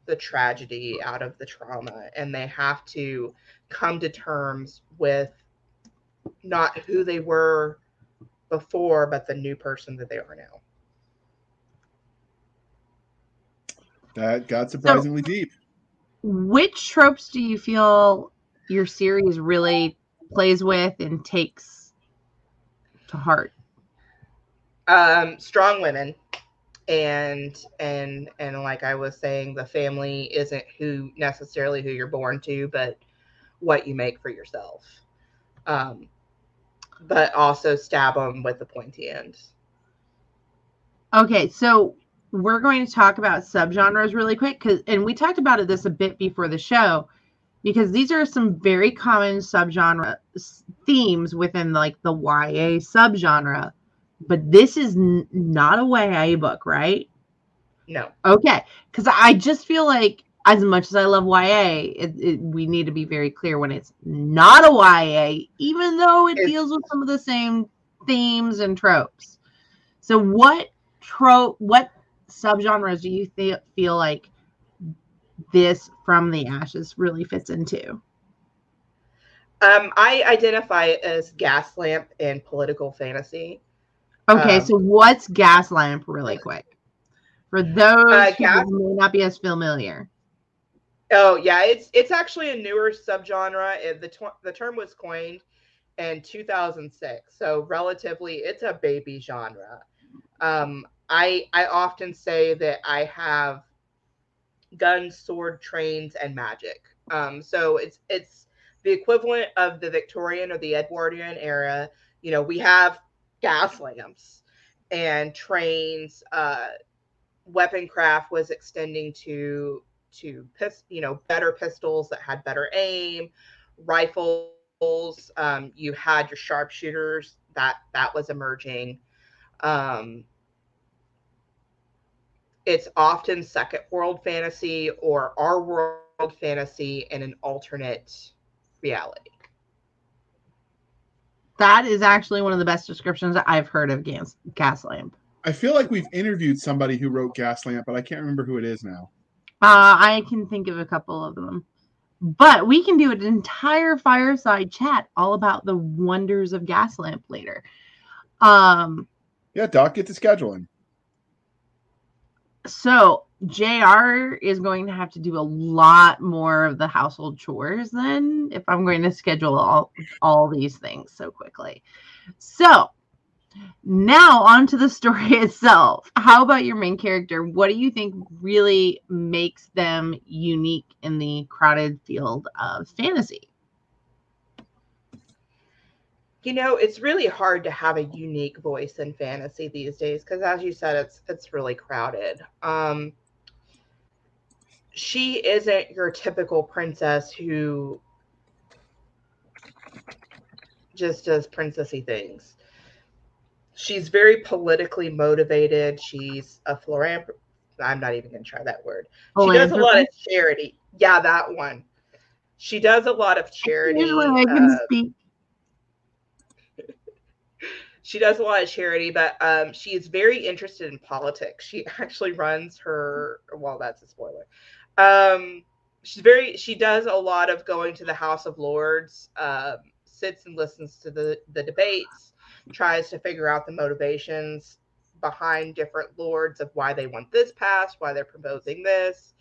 the tragedy, out of the trauma, and they have to come to terms with not who they were before, but the new person that they are now. That got surprisingly deep. Which tropes do you feel your series really plays with and takes to heart? Um, strong women, and and and like I was saying, the family isn't who necessarily who you're born to, but what you make for yourself. Um, but also stab them with the pointy end. Okay, so we're going to talk about subgenres really quick because and we talked about it this a bit before the show because these are some very common subgenre themes within like the YA subgenre. But this is n- not a YA book, right? No, Okay, because I just feel like as much as I love YA, it, it, we need to be very clear when it's not a YA, even though it deals with some of the same themes and tropes. So, what trope, what subgenres do you th- feel like this from the ashes really fits into? um, I identify it as gas lamp and political fantasy. Okay, Um, so what's Gaslamp, really quick, for those Uh, who Gas- may not be as familiar? Oh yeah, it's it's actually a newer subgenre. The tw- the term was coined in 2006, so relatively it's a baby genre. Um, I I often say that I have guns, sword, trains, and magic. Um, so it's it's the equivalent of the Victorian or the Edwardian era. You know, we have gas lamps and trains. Uh, weapon craft was extending to to pis- you know better pistols that had better aim rifles um, you had your sharpshooters that that was emerging um, it's often second world fantasy or our world fantasy in an alternate reality That is actually one of the best descriptions I've heard of gas Gaslamp. I feel like we've interviewed somebody who wrote Gaslamp, but I can't remember who it is now. Uh, I can think of a couple of them. But we can do an entire fireside chat all about the wonders of gas lamp later. Um, Yeah, Doc, get to scheduling. so JR is going to have to do a lot more of the household chores then if I'm going to schedule all all these things so quickly. So now on to the <laughs> story itself. How about your main character? What do you think really makes them unique in the crowded field of fantasy? you know it's really hard to have a unique voice in fantasy these days because as you said it's it's really crowded um she isn't your typical princess who just does princessy things she's very politically motivated she's a philanthropist i'm not even going to try that word she does a lot of charity yeah that one she does a lot of charity Usually I can uh, speak. <laughs> she does a lot of charity, but um, she is very interested in politics. She <laughs> actually runs her. Well, that's a spoiler. Um, she's very she does a lot of going to the House of Lords, um, sits and listens to the the debates, tries to figure out the motivations behind different lords of why they want this passed, why they're proposing this.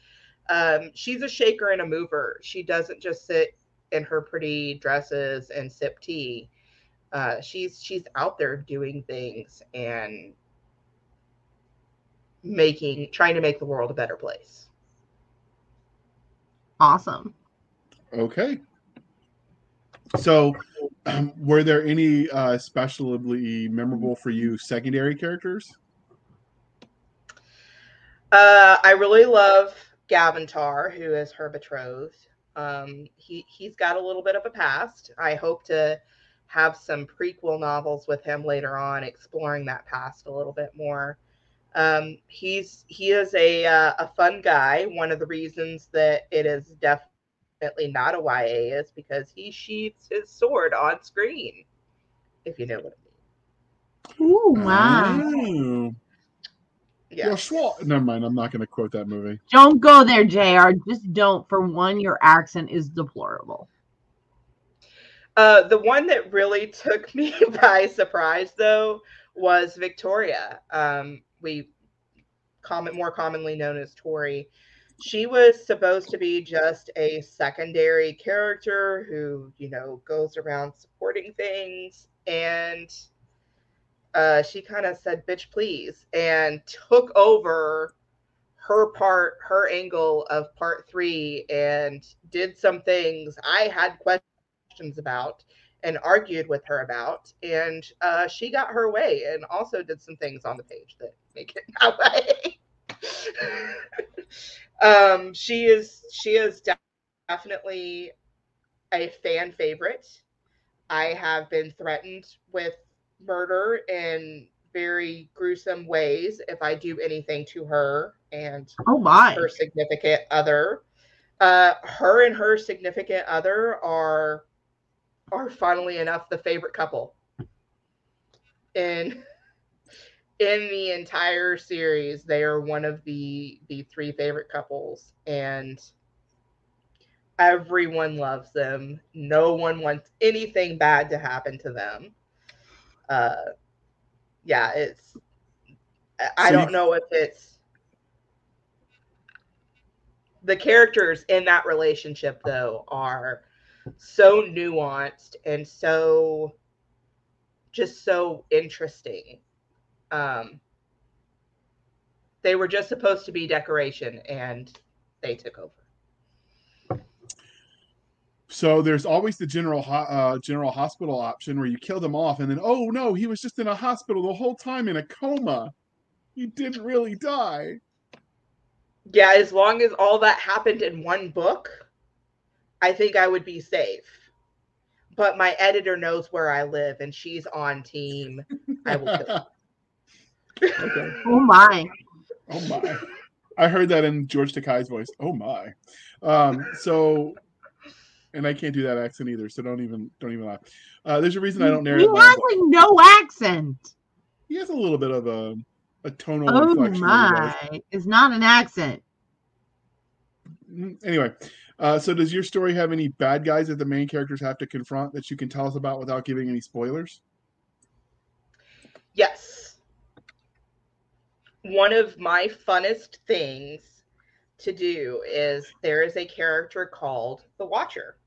Um, she's a shaker and a mover. She doesn't just sit in her pretty dresses and sip tea. Uh, she's she's out there doing things and making trying to make the world a better place. Awesome. Okay. So, <clears throat> were there any uh, especially memorable for you secondary characters? Uh, I really love Gavantar, who is her betrothed. Um, he he's got a little bit of a past. I hope to have some prequel novels with him later on, exploring that past a little bit more. Um, he's he is a uh, a fun guy. One of the reasons that it is definitely not a YA is because he sheathes his sword on screen. If you know what I mean. Ooh, wow. Oh. Yeah. Yeah, Schwa- Never mind. I'm not going to quote that movie. Don't go there, JR. Just don't. For one, your accent is deplorable. Uh, the one that really <laughs> took me <laughs> by surprise, though, was Victoria. Um, we common, more commonly known as Tori. She was supposed to be just a secondary character who, you know, goes around supporting things, and uh, she kind of said, "Bitch, please," and took over her part, her angle of part three, and did some things I had questions about and argued with her about, and uh, she got her way, and also did some things on the page that make it <laughs> that way. <laughs> um, she is she is de- definitely a fan favorite. I have been threatened with murder in very gruesome ways if I do anything to her and Oh my. her significant other. Uh, her and her significant other are are funnily enough the favorite couple in in the entire series. They are one of the the three favorite couples, and everyone loves them. No one wants anything bad to happen to them. Uh, yeah, it's. I- So don't you- know if it's the characters in that relationship though are so nuanced and so just so interesting um they were just supposed to be decoration and they took over So there's always the general uh, general hospital option where you kill them off, and then oh no, he was just in a hospital the whole time in a coma. He didn't really die. yeah as long as all that happened in one book i think i would be safe but my editor knows where i live and she's on team i will kill <laughs> okay. <laughs> Oh my. Oh my. I heard that in George Takei's voice. Oh my. Um, so and I can't do that accent either, so don't even don't even laugh. Uh, there's a reason I don't narrate. He has like no accent. He has a little bit of a a tonal Oh inflection. he my. It's not an accent. Mm, Anyway, uh, so does your story have any bad guys that the main characters have to confront that you can tell us about without giving any spoilers? Yes. One of my funnest things to do is there is a character called the Watcher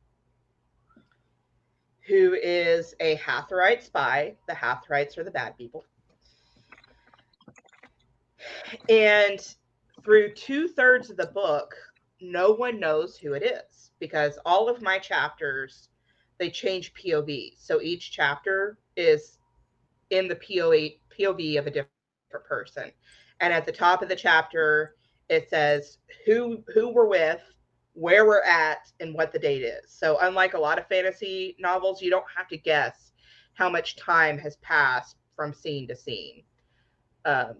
who is a Hathorite spy. The Hathorites are the bad people. And through two thirds of the book, no one knows who it is because all of my chapters they change POV. So each chapter is in the POV of a different person. And at the top of the chapter, it says who who we're with, where we're at, and what the date is. So unlike a lot of fantasy novels, you don't have to guess how much time has passed from scene to scene. Um,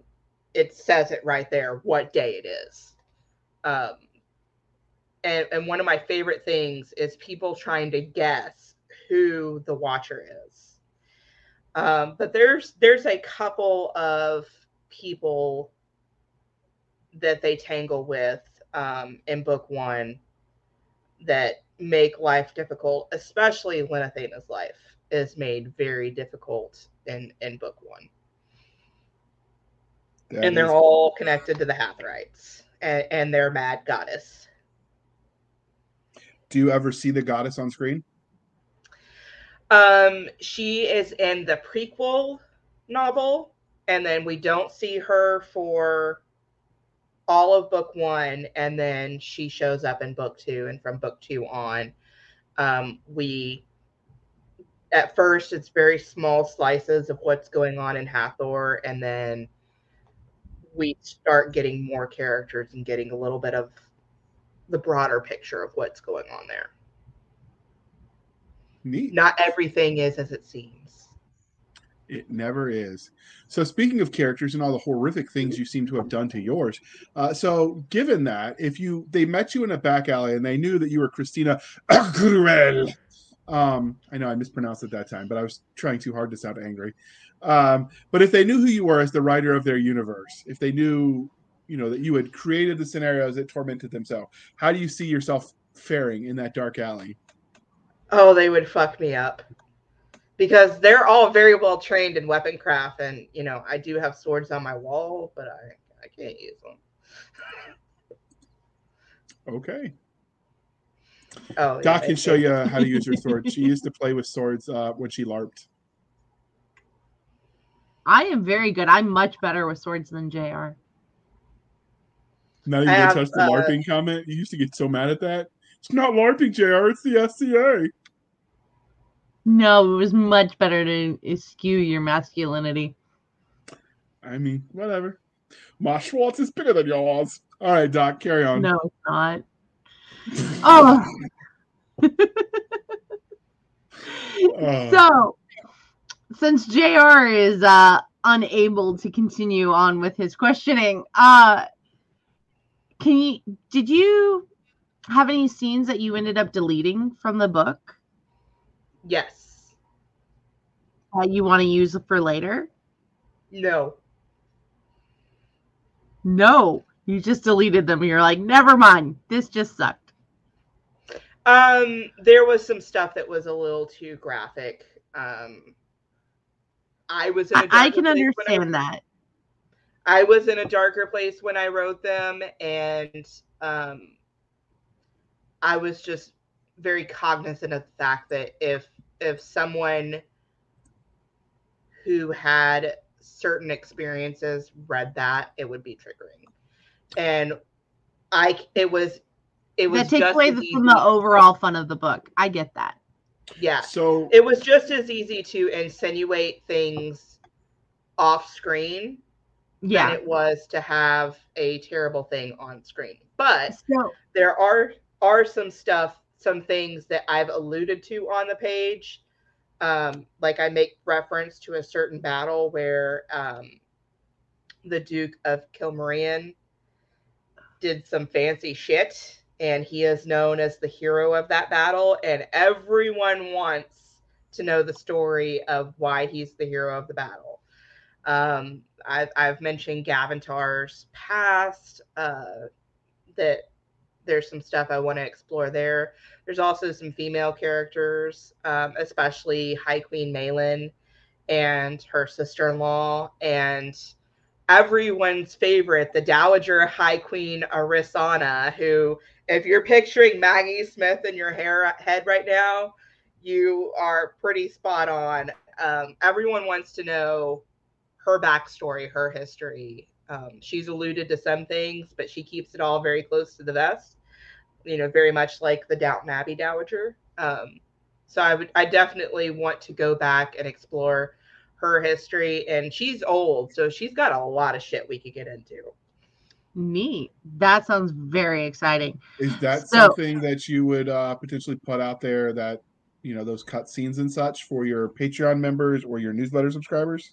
it says it right there what day it is. Um, and and one of my favorite things is people trying to guess who the watcher is. Um, but there's there's a couple of people that they tangle with um, in book one that make life difficult, especially when Athena's life is made very difficult in in book one. That and they're all connected to the Hathorites and, and their mad goddess. Do you ever see the goddess on screen? Um, she is in the prequel novel, and then we don't see her for all of book one, and then she shows up in book two, and from book two on, um, we at first it's very small slices of what's going on in Hathor, and then we start getting more characters and getting a little bit of the broader picture of what's going on there. Neat. Not everything is as it seems. It never is. So, speaking of characters and all the horrific things you seem to have done to yours, uh, so given that, if you they met you in a back alley and they knew that you were Christina Cruel, um, I know I mispronounced it that time, but I was trying too hard to sound angry. Um, but if they knew who you were as the writer of their universe, if they knew, you know, that you had created the scenarios that tormented them, so how do you see yourself faring in that dark alley? Oh, they would fuck me up. Because they're all very well trained in weapon craft, and you know, I do have swords on my wall, but I, I can't use them. Okay. Oh, Doc yeah, can show you how to use your sword. <laughs> She used to play with swords uh, when she LARPed. I am very good. I'm much better with swords than JR. Not even I gonna have, touch the uh, LARPing comment. You used to get so mad at that. It's not LARPing, JR. It's the SCA. No, it was much better to eschew your masculinity. I mean, whatever. My Schwartz is bigger than yours. All right, Doc, carry on. No, it's not. Oh, <laughs> Uh, so since JR is uh unable to continue on with his questioning, uh can you did you have any scenes that you ended up deleting from the book Yes. That you want to use for later? No. No, you just deleted them. You're like, never mind. This just sucked. Um, there was some stuff that was a little too graphic. Um, I was in a I, I darker can place when I understand wrote- that. I was in a darker place when I wrote them, and um, I was just very cognizant of the fact that if if someone who had certain experiences read that, it would be triggering, and I it was it was That takes away as easy- from the overall fun of the book. I get that. yeah so it was just as easy to insinuate things off screen Yeah. than it was to have a terrible thing on screen. But So there are are some stuff, some things that I've alluded to on the page. Um, like I make reference to a certain battle where um, the Duke of Kilmarian did some fancy shit, and he is known as the hero of that battle, and everyone wants to know the story of why he's the hero of the battle. Um, I've, I've mentioned Gavantar's past, uh, that there's some stuff I want to explore there. There's also some female characters, um, especially High Queen Malin and her sister in law, and everyone's favorite, the Dowager High Queen Arisana, who, if you're picturing Maggie Smith in your hair, head right now, you are pretty spot on. Um, everyone wants to know her backstory, her history. Um, she's alluded to some things, but she keeps it all very close to the vest. You know, very much like the Downton Abbey Dowager. Um, so I would, I definitely want to go back and explore her history. And she's old, so she's got a lot of shit we could get into. neat. That sounds very exciting. is that So- something that you would uh, potentially put out there that you know those cutscenes and such for your Patreon members or your newsletter subscribers?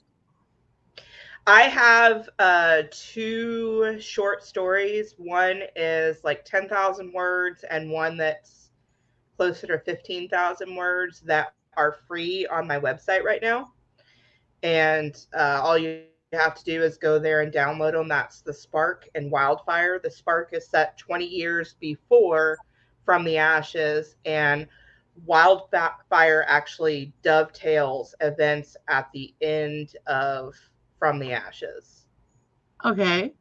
I have uh, two short stories. One is like 10,000 words, and one that's closer to 15,000 words that are free on my website right now. And uh, all you have to do is go there and download them. That's The Spark and Wildfire. The Spark is set 20 years before from the ashes and wildfire actually dovetails events at the end of from the ashes. Okay.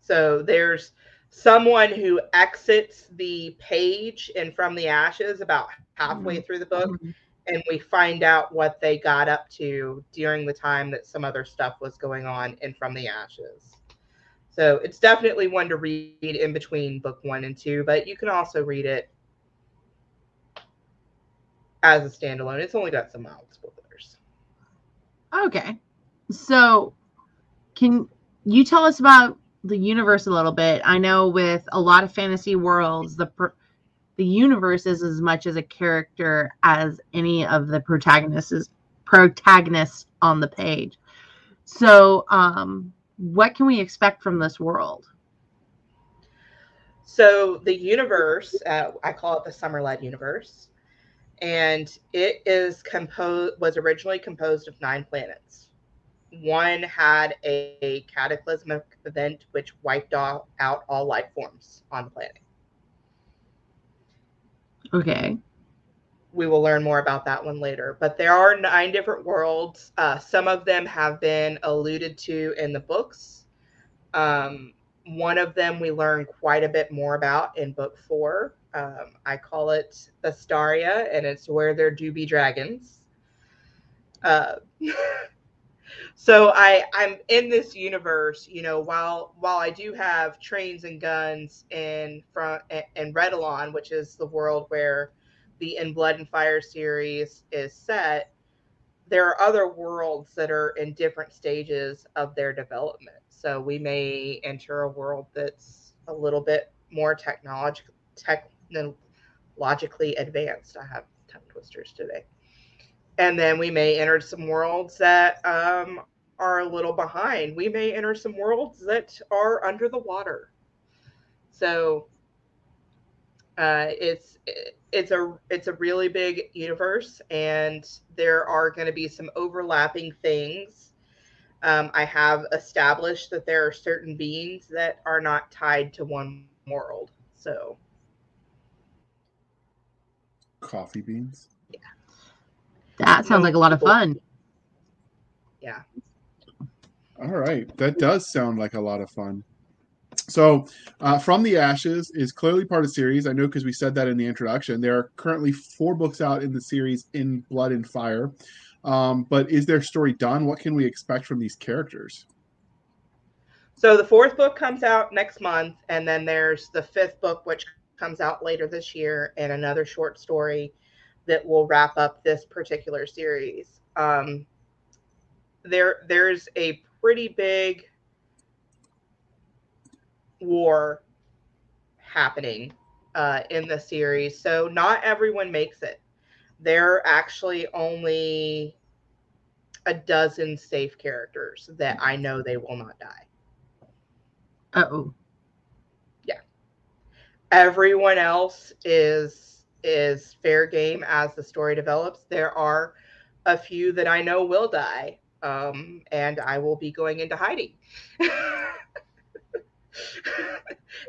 so there's someone who exits the page and from the ashes about halfway mm-hmm. through the book mm-hmm. and we find out what they got up to during the time that some other stuff was going on in from the ashes. So it's definitely one to read in between book one and two but you can also read it as a standalone. It's only got some mild spoilers. Okay. So, can you tell us about the universe a little bit? I know with a lot of fantasy worlds, the per- the universe is as much as a character as any of the protagonists protagonists on the page. So, um, what can we expect from this world? So the universe, uh, I call it the Summerled universe, and it is composed was originally composed of nine planets. One had a, a cataclysmic event which wiped all, out all life forms on the planet. Okay. We will learn more about that one later. But there are nine different worlds. Uh, some of them have been alluded to in the books. Um, one of them we learn quite a bit more about in book four. Um, I call it Astaria, and it's where there do be dragons. Uh, <laughs> so I I'm in this universe, you know, while while I do have trains and guns in front in Redalon, which is the world where the In Blood and Fire series is set, there are other worlds that are in different stages of their development. So we may enter a world that's a little bit more technologically advanced. I have tongue twisters today. And then we may enter some worlds that um, are a little behind. We may enter some worlds that are under the water. So uh, it's it's a it's a really big universe, and there are going to be some overlapping things. Um, I have established that there are certain beings that are not tied to one world. So Coffee beans. That sounds like a lot of fun. yeah, All right, that does sound like a lot of fun. So, uh, From the Ashes is clearly part of the series. I know because we said that in the introduction. There are currently four books out in the series in Blood and Fire. Um, but is their story done? What can we expect from these characters? So the fourth book comes out next month, and then there's the fifth book, which comes out later this year, and another short story that will wrap up this particular series. Um, there, there's a pretty big war happening uh, in the series, so not everyone makes it. There are actually only a dozen safe characters that I know they will not die. Oh. Yeah. Everyone else is is fair game as the story develops. There are a few that i know will die um, and i will be going into hiding <laughs>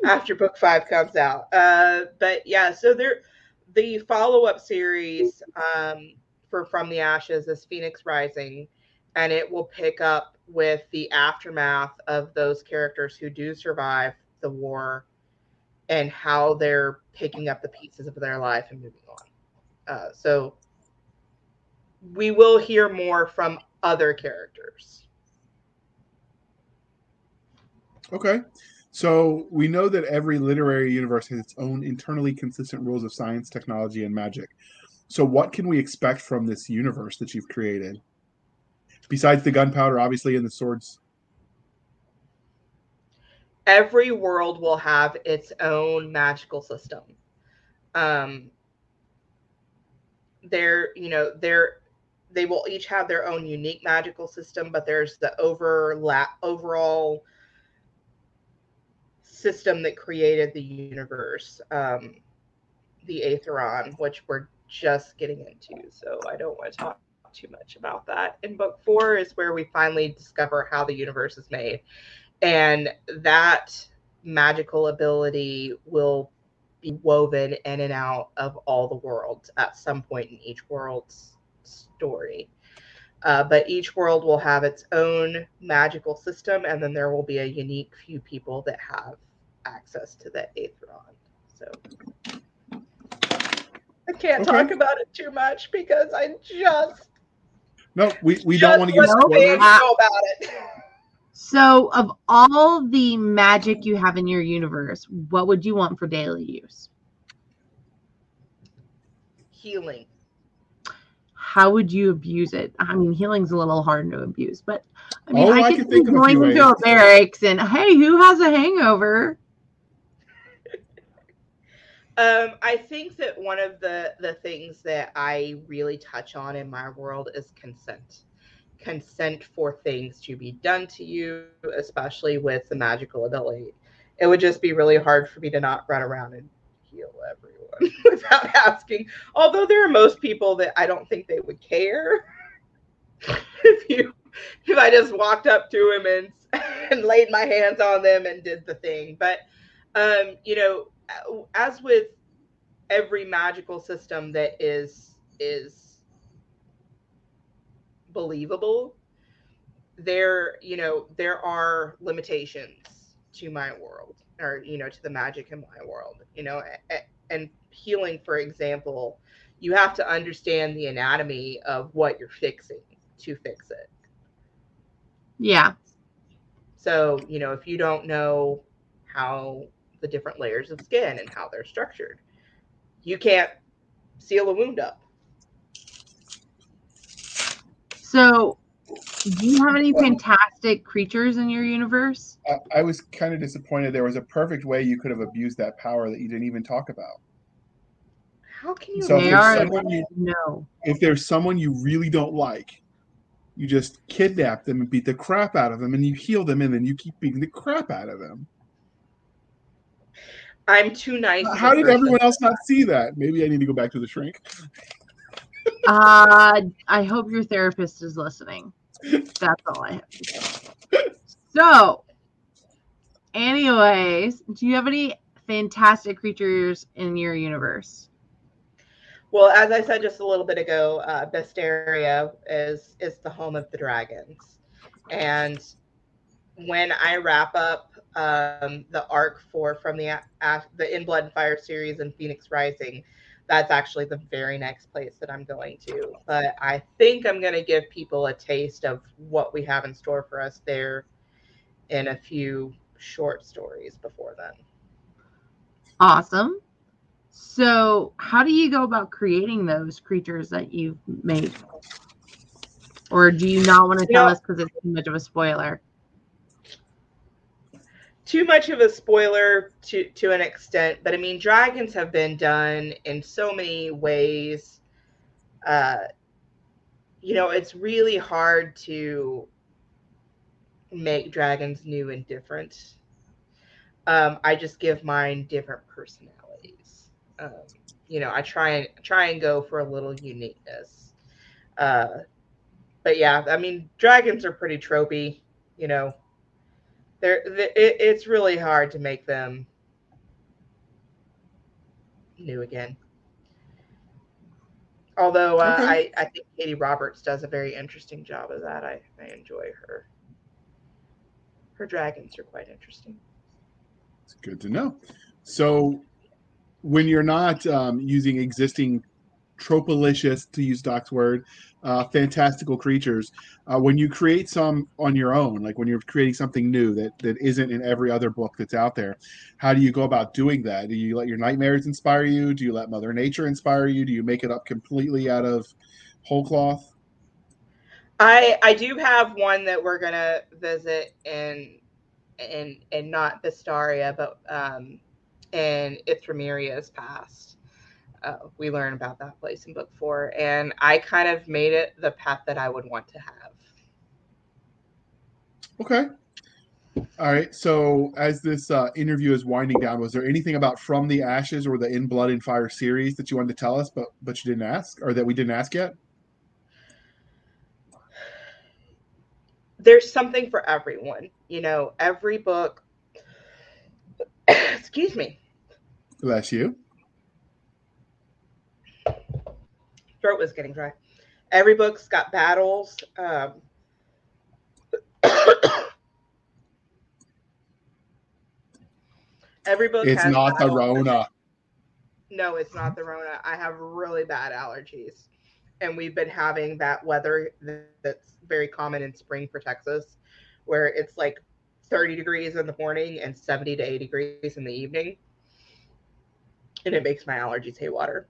after book five comes out. Uh, but yeah so there the follow-up series um, for from the ashes is phoenix rising and it will pick up with the aftermath of those characters who do survive the war and how they're picking up the pieces of their life and moving on. Uh, so we will hear more from other characters. Okay. So we know that every literary universe has its own internally consistent rules of science, technology, and magic. So what can we expect from this universe that you've created? Besides the gunpowder, obviously, and the swords. Every world will have its own magical system. Um, they're, you know, they're they will each have their own unique magical system, but there's the overlap overall system that created the universe, um, the Aetheron, which we're just getting into. So I don't want to talk too much about that. In book four is where we finally discover how the universe is made. And that magical ability will be woven in and out of all the worlds at some point in each world's story. Uh, but each world will have its own magical system, and then there will be a unique few people that have access to the Aetheron. So I can't Okay. talk about it too much because I just No, we, we don't want to give spoilers. know about it. <laughs> So, of all the magic you have in your universe, what would you want for daily use? Healing. How would you abuse it? I mean, healing's a little hard to abuse, but I mean, I, I could can think see of a few going into a barracks and hey, who has a hangover? <laughs> Um, I think that one of the the things that I really touch on in my world is consent. Consent for things to be done to you, especially with the magical ability. It would just be really hard for me to not run around and heal everyone <laughs> without asking. Although there are most people that I don't think they would care <laughs> if you if I just walked up to him and <laughs> and laid my hands on them and did the thing. But um, you know, as with every magical system that is is believable there you know there are limitations to my world or you know to the magic in my world you know and healing for example you have to understand the anatomy of what you're fixing to fix it Yeah. so, you know, if you don't know how the different layers of skin and how they're structured, you can't seal a wound up. So, do you have any fantastic creatures in your universe? I, I was kind of disappointed. There was a perfect way you could have abused that power that you didn't even talk about. How can you? So if they there's are someone you- no. If there's someone you really don't like, you just kidnap them and beat the crap out of them, and you heal them, and then you keep beating the crap out of them. I'm too nice. of a How did everyone else not see that? Maybe I need to go back to the shrink. <laughs> Uh, I hope your therapist is listening. That's all I have to say. So, anyways, do you have any fantastic creatures in your universe? Well, as I said just a little bit ago, uh, Besteria is is the home of the dragons, and when I wrap up um, the arc for from the a- the In Blood and Fire series and Phoenix Rising, that's actually the very next place that I'm going to. But I think I'm going to give people a taste of what we have in store for us there in a few short stories before then. Awesome. So, how do you go about creating those creatures that you've made? Or do you not want to You tell know- us because it's too much of a spoiler? Too much of a spoiler to to an extent but i mean dragons have been done in so many ways. Uh you know it's really hard to make dragons new and different. Um i just give mine different personalities. Um you know i try and try and go for a little uniqueness. Uh but yeah i mean dragons are pretty tropey you know they're, th it, it's really hard to make them new again. Although uh, Okay. I, I think Katie Roberts does a very interesting job of that. I, I enjoy her. Her dragons are quite interesting. It's good to know. So, when you're not um, using existing tropolicious, to use Doc's word, uh, fantastical creatures, uh, when you create some on your own, like when you're creating something new that that isn't in every other book that's out there, how do you go about doing that? Do you let your nightmares inspire you? Do you let Mother Nature inspire you? Do you make it up completely out of whole cloth? I I do have one that we're gonna visit in in in not Vistaria, but um in Ithromiria's past. Uh, we learn about that place in book four, and I kind of made it the path that I would want to have. Okay. All right. So, as this uh, interview is winding down, was there anything about From the Ashes or the In Blood and Fire series that you wanted to tell us, but but you didn't ask, or that we didn't ask yet? There's something for everyone, you know. Every book, <coughs> excuse me, Bless you. Throat was getting dry. Every book's got battles. Um, <coughs> every book. It's not the. Rona. No, it's not the Rona. I have really bad allergies. And we've been having that weather that's very common in spring for Texas, where it's like 30 degrees in the morning and 70 to 80 degrees in the evening. And it makes my allergies haywire.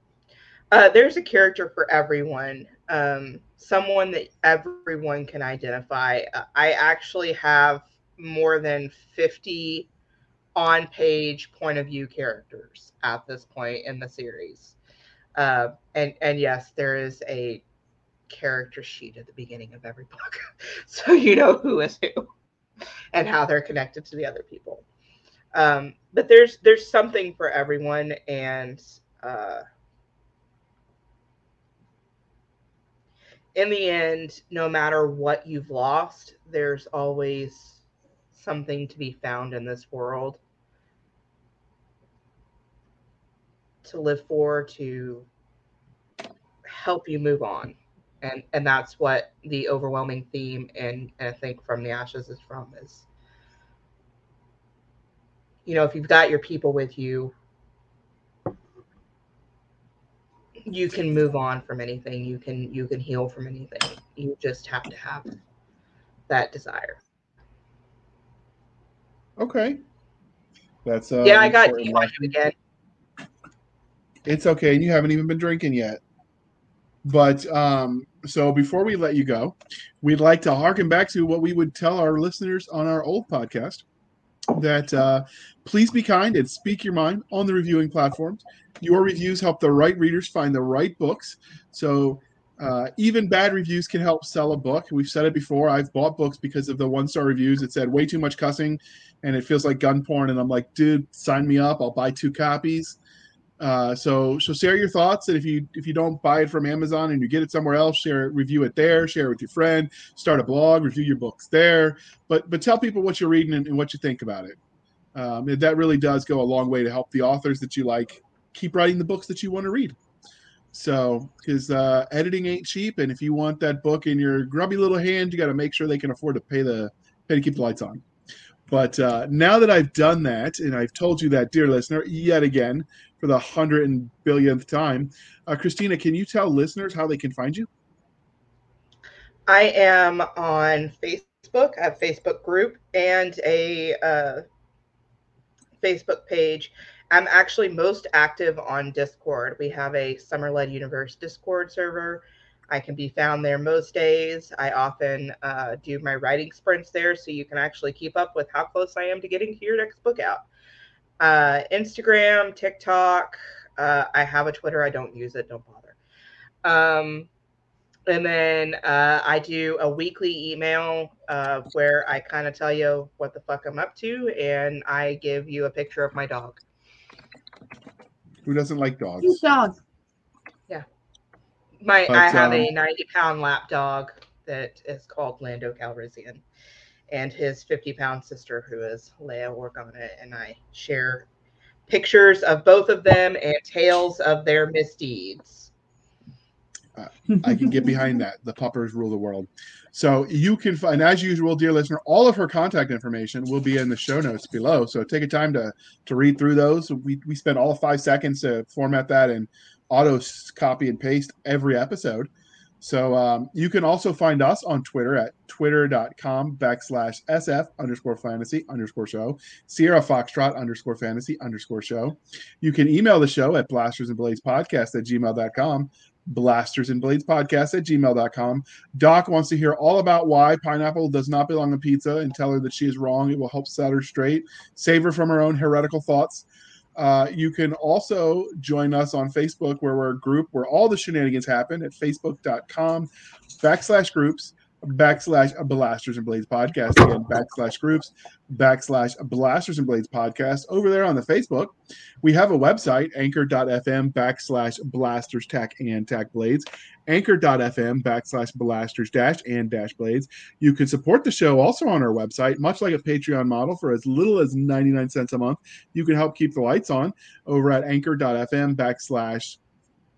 Uh, there's a character for everyone, um, someone that everyone can identify. Uh, I actually have more than 50 on page point of view characters at this point in the series. Uh, and and yes, there is a character sheet at the beginning of every <laughs> book, so you know who is who and how they're connected to the other people. Um, but there's there's something for everyone, and uh, in the end, no matter what you've lost, there's always something to be found in this world to live for to help you move on. And and that's what the overwhelming theme and, and i think from the ashes is from is you know if you've got your people with you you can move on from anything. You can you can heal from anything. You just have to have that desire. Okay. That's uh, yeah i got dehydrated again. It's okay, and you haven't even been drinking yet. But um, so before we let you go, we'd like to harken back to what we would tell our listeners on our old podcast that uh, please be kind and speak your mind on the reviewing platforms. Your reviews help the right readers find the right books. So uh, even bad reviews can help sell a book. We've said it before. I've bought books because of the one star reviews. It said way too much cussing and it feels like gun porn. And I'm like, dude, sign me up. I'll buy two copies. Uh, so so share your thoughts, and if you if you don't buy it from Amazon and you get it somewhere else, share it, review it there, share it with your friend, start a blog, review your books there. But but tell people what you're reading and, and what you think about it. Um, that really does go a long way to help the authors that you like keep writing the books that you want to read. So because uh, editing ain't cheap, and if you want that book in your grubby little hand, you got to make sure they can afford to pay the pay to keep the lights on. But uh, now that I've done that, and I've told you that, dear listener, yet again for the hundred and billionth time, uh, Christina, can you tell listeners how they can find you? I am on Facebook. Have a Facebook group and a uh, Facebook page. I'm actually most active on Discord. We have a Summer Led Universe Discord server. I can be found there most days. I often uh, do my writing sprints there, so you can actually keep up with how close I am to getting to your next book out. Uh, Instagram, TikTok. Uh, I have a Twitter. I don't use it. Don't bother. Um, and then uh, I do a weekly email uh, where I kind of tell you what the fuck I'm up to, and I give you a picture of my dog. Who doesn't like dogs? Cute dog. My But, I have um, a 90 pound lap dog that is called Lando Calrissian, and his 50 pound sister who is Leia Organa, and I share pictures of both of them and tales of their misdeeds. I can get behind that. The puppers rule the world. So you can find, as usual, dear listener, all of her contact information will be in the show notes below. So take a time to to read through those. We we spend all five seconds to format that and auto copy and paste every episode. So um, you can also find us on Twitter at twitter.com backslash SF underscore fantasy underscore show, Sierra Foxtrot underscore fantasy underscore show. You can email the show at blasters and blades podcast at gmail.com blasters and blades podcast at gmail.com. Doc wants to hear all about why pineapple does not belong on pizza and tell her that she is wrong. It will help set her straight, save her from her own heretical thoughts. Uh, you can also join us on Facebook, where we're a group where all the shenanigans happen at facebook.com backslash groups backslash Blasters and Blades podcast. Again, backslash groups, backslash Blasters and Blades podcast. Over there on the Facebook, we have a website, anchor.fm backslash blasters tack and tack blades, anchor.fm backslash blasters dash and dash blades. You can support the show also on our website, much like a Patreon model for as little as 99 cents a month. You can help keep the lights on over at anchor.fm backslash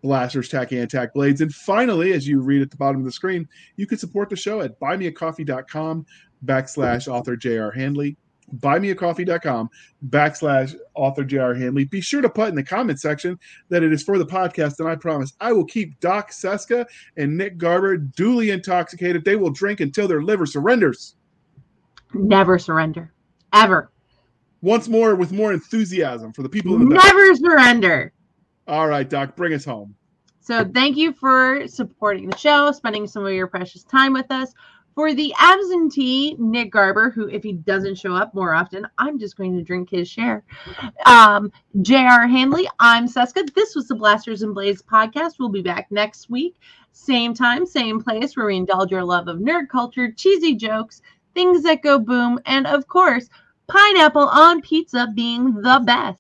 blasters, tack and tack blades. And finally, as you read at the bottom of the screen, you can support the show at buymeacoffee.com backslash author J.R. Handley. Buymeacoffee.com backslash author J.R. Handley. Be sure to put in the comment section that it is for the podcast, and I promise I will keep Doc Seska and Nick Garber duly intoxicated. They will drink until their liver surrenders. Never surrender. Ever. Once more with more enthusiasm for the people in the back. Never surrender. All right, Doc, bring us home. So thank you for supporting the show, spending some of your precious time with us. For the absentee Nick Garber, who if he doesn't show up more often, I'm just going to drink his share. Um, J.R. Handley, I'm Seska. This was the Blasters and Blades podcast. We'll be back next week, same time, same place, where we indulge your love of nerd culture, cheesy jokes, things that go boom, and of course, pineapple on pizza being the best.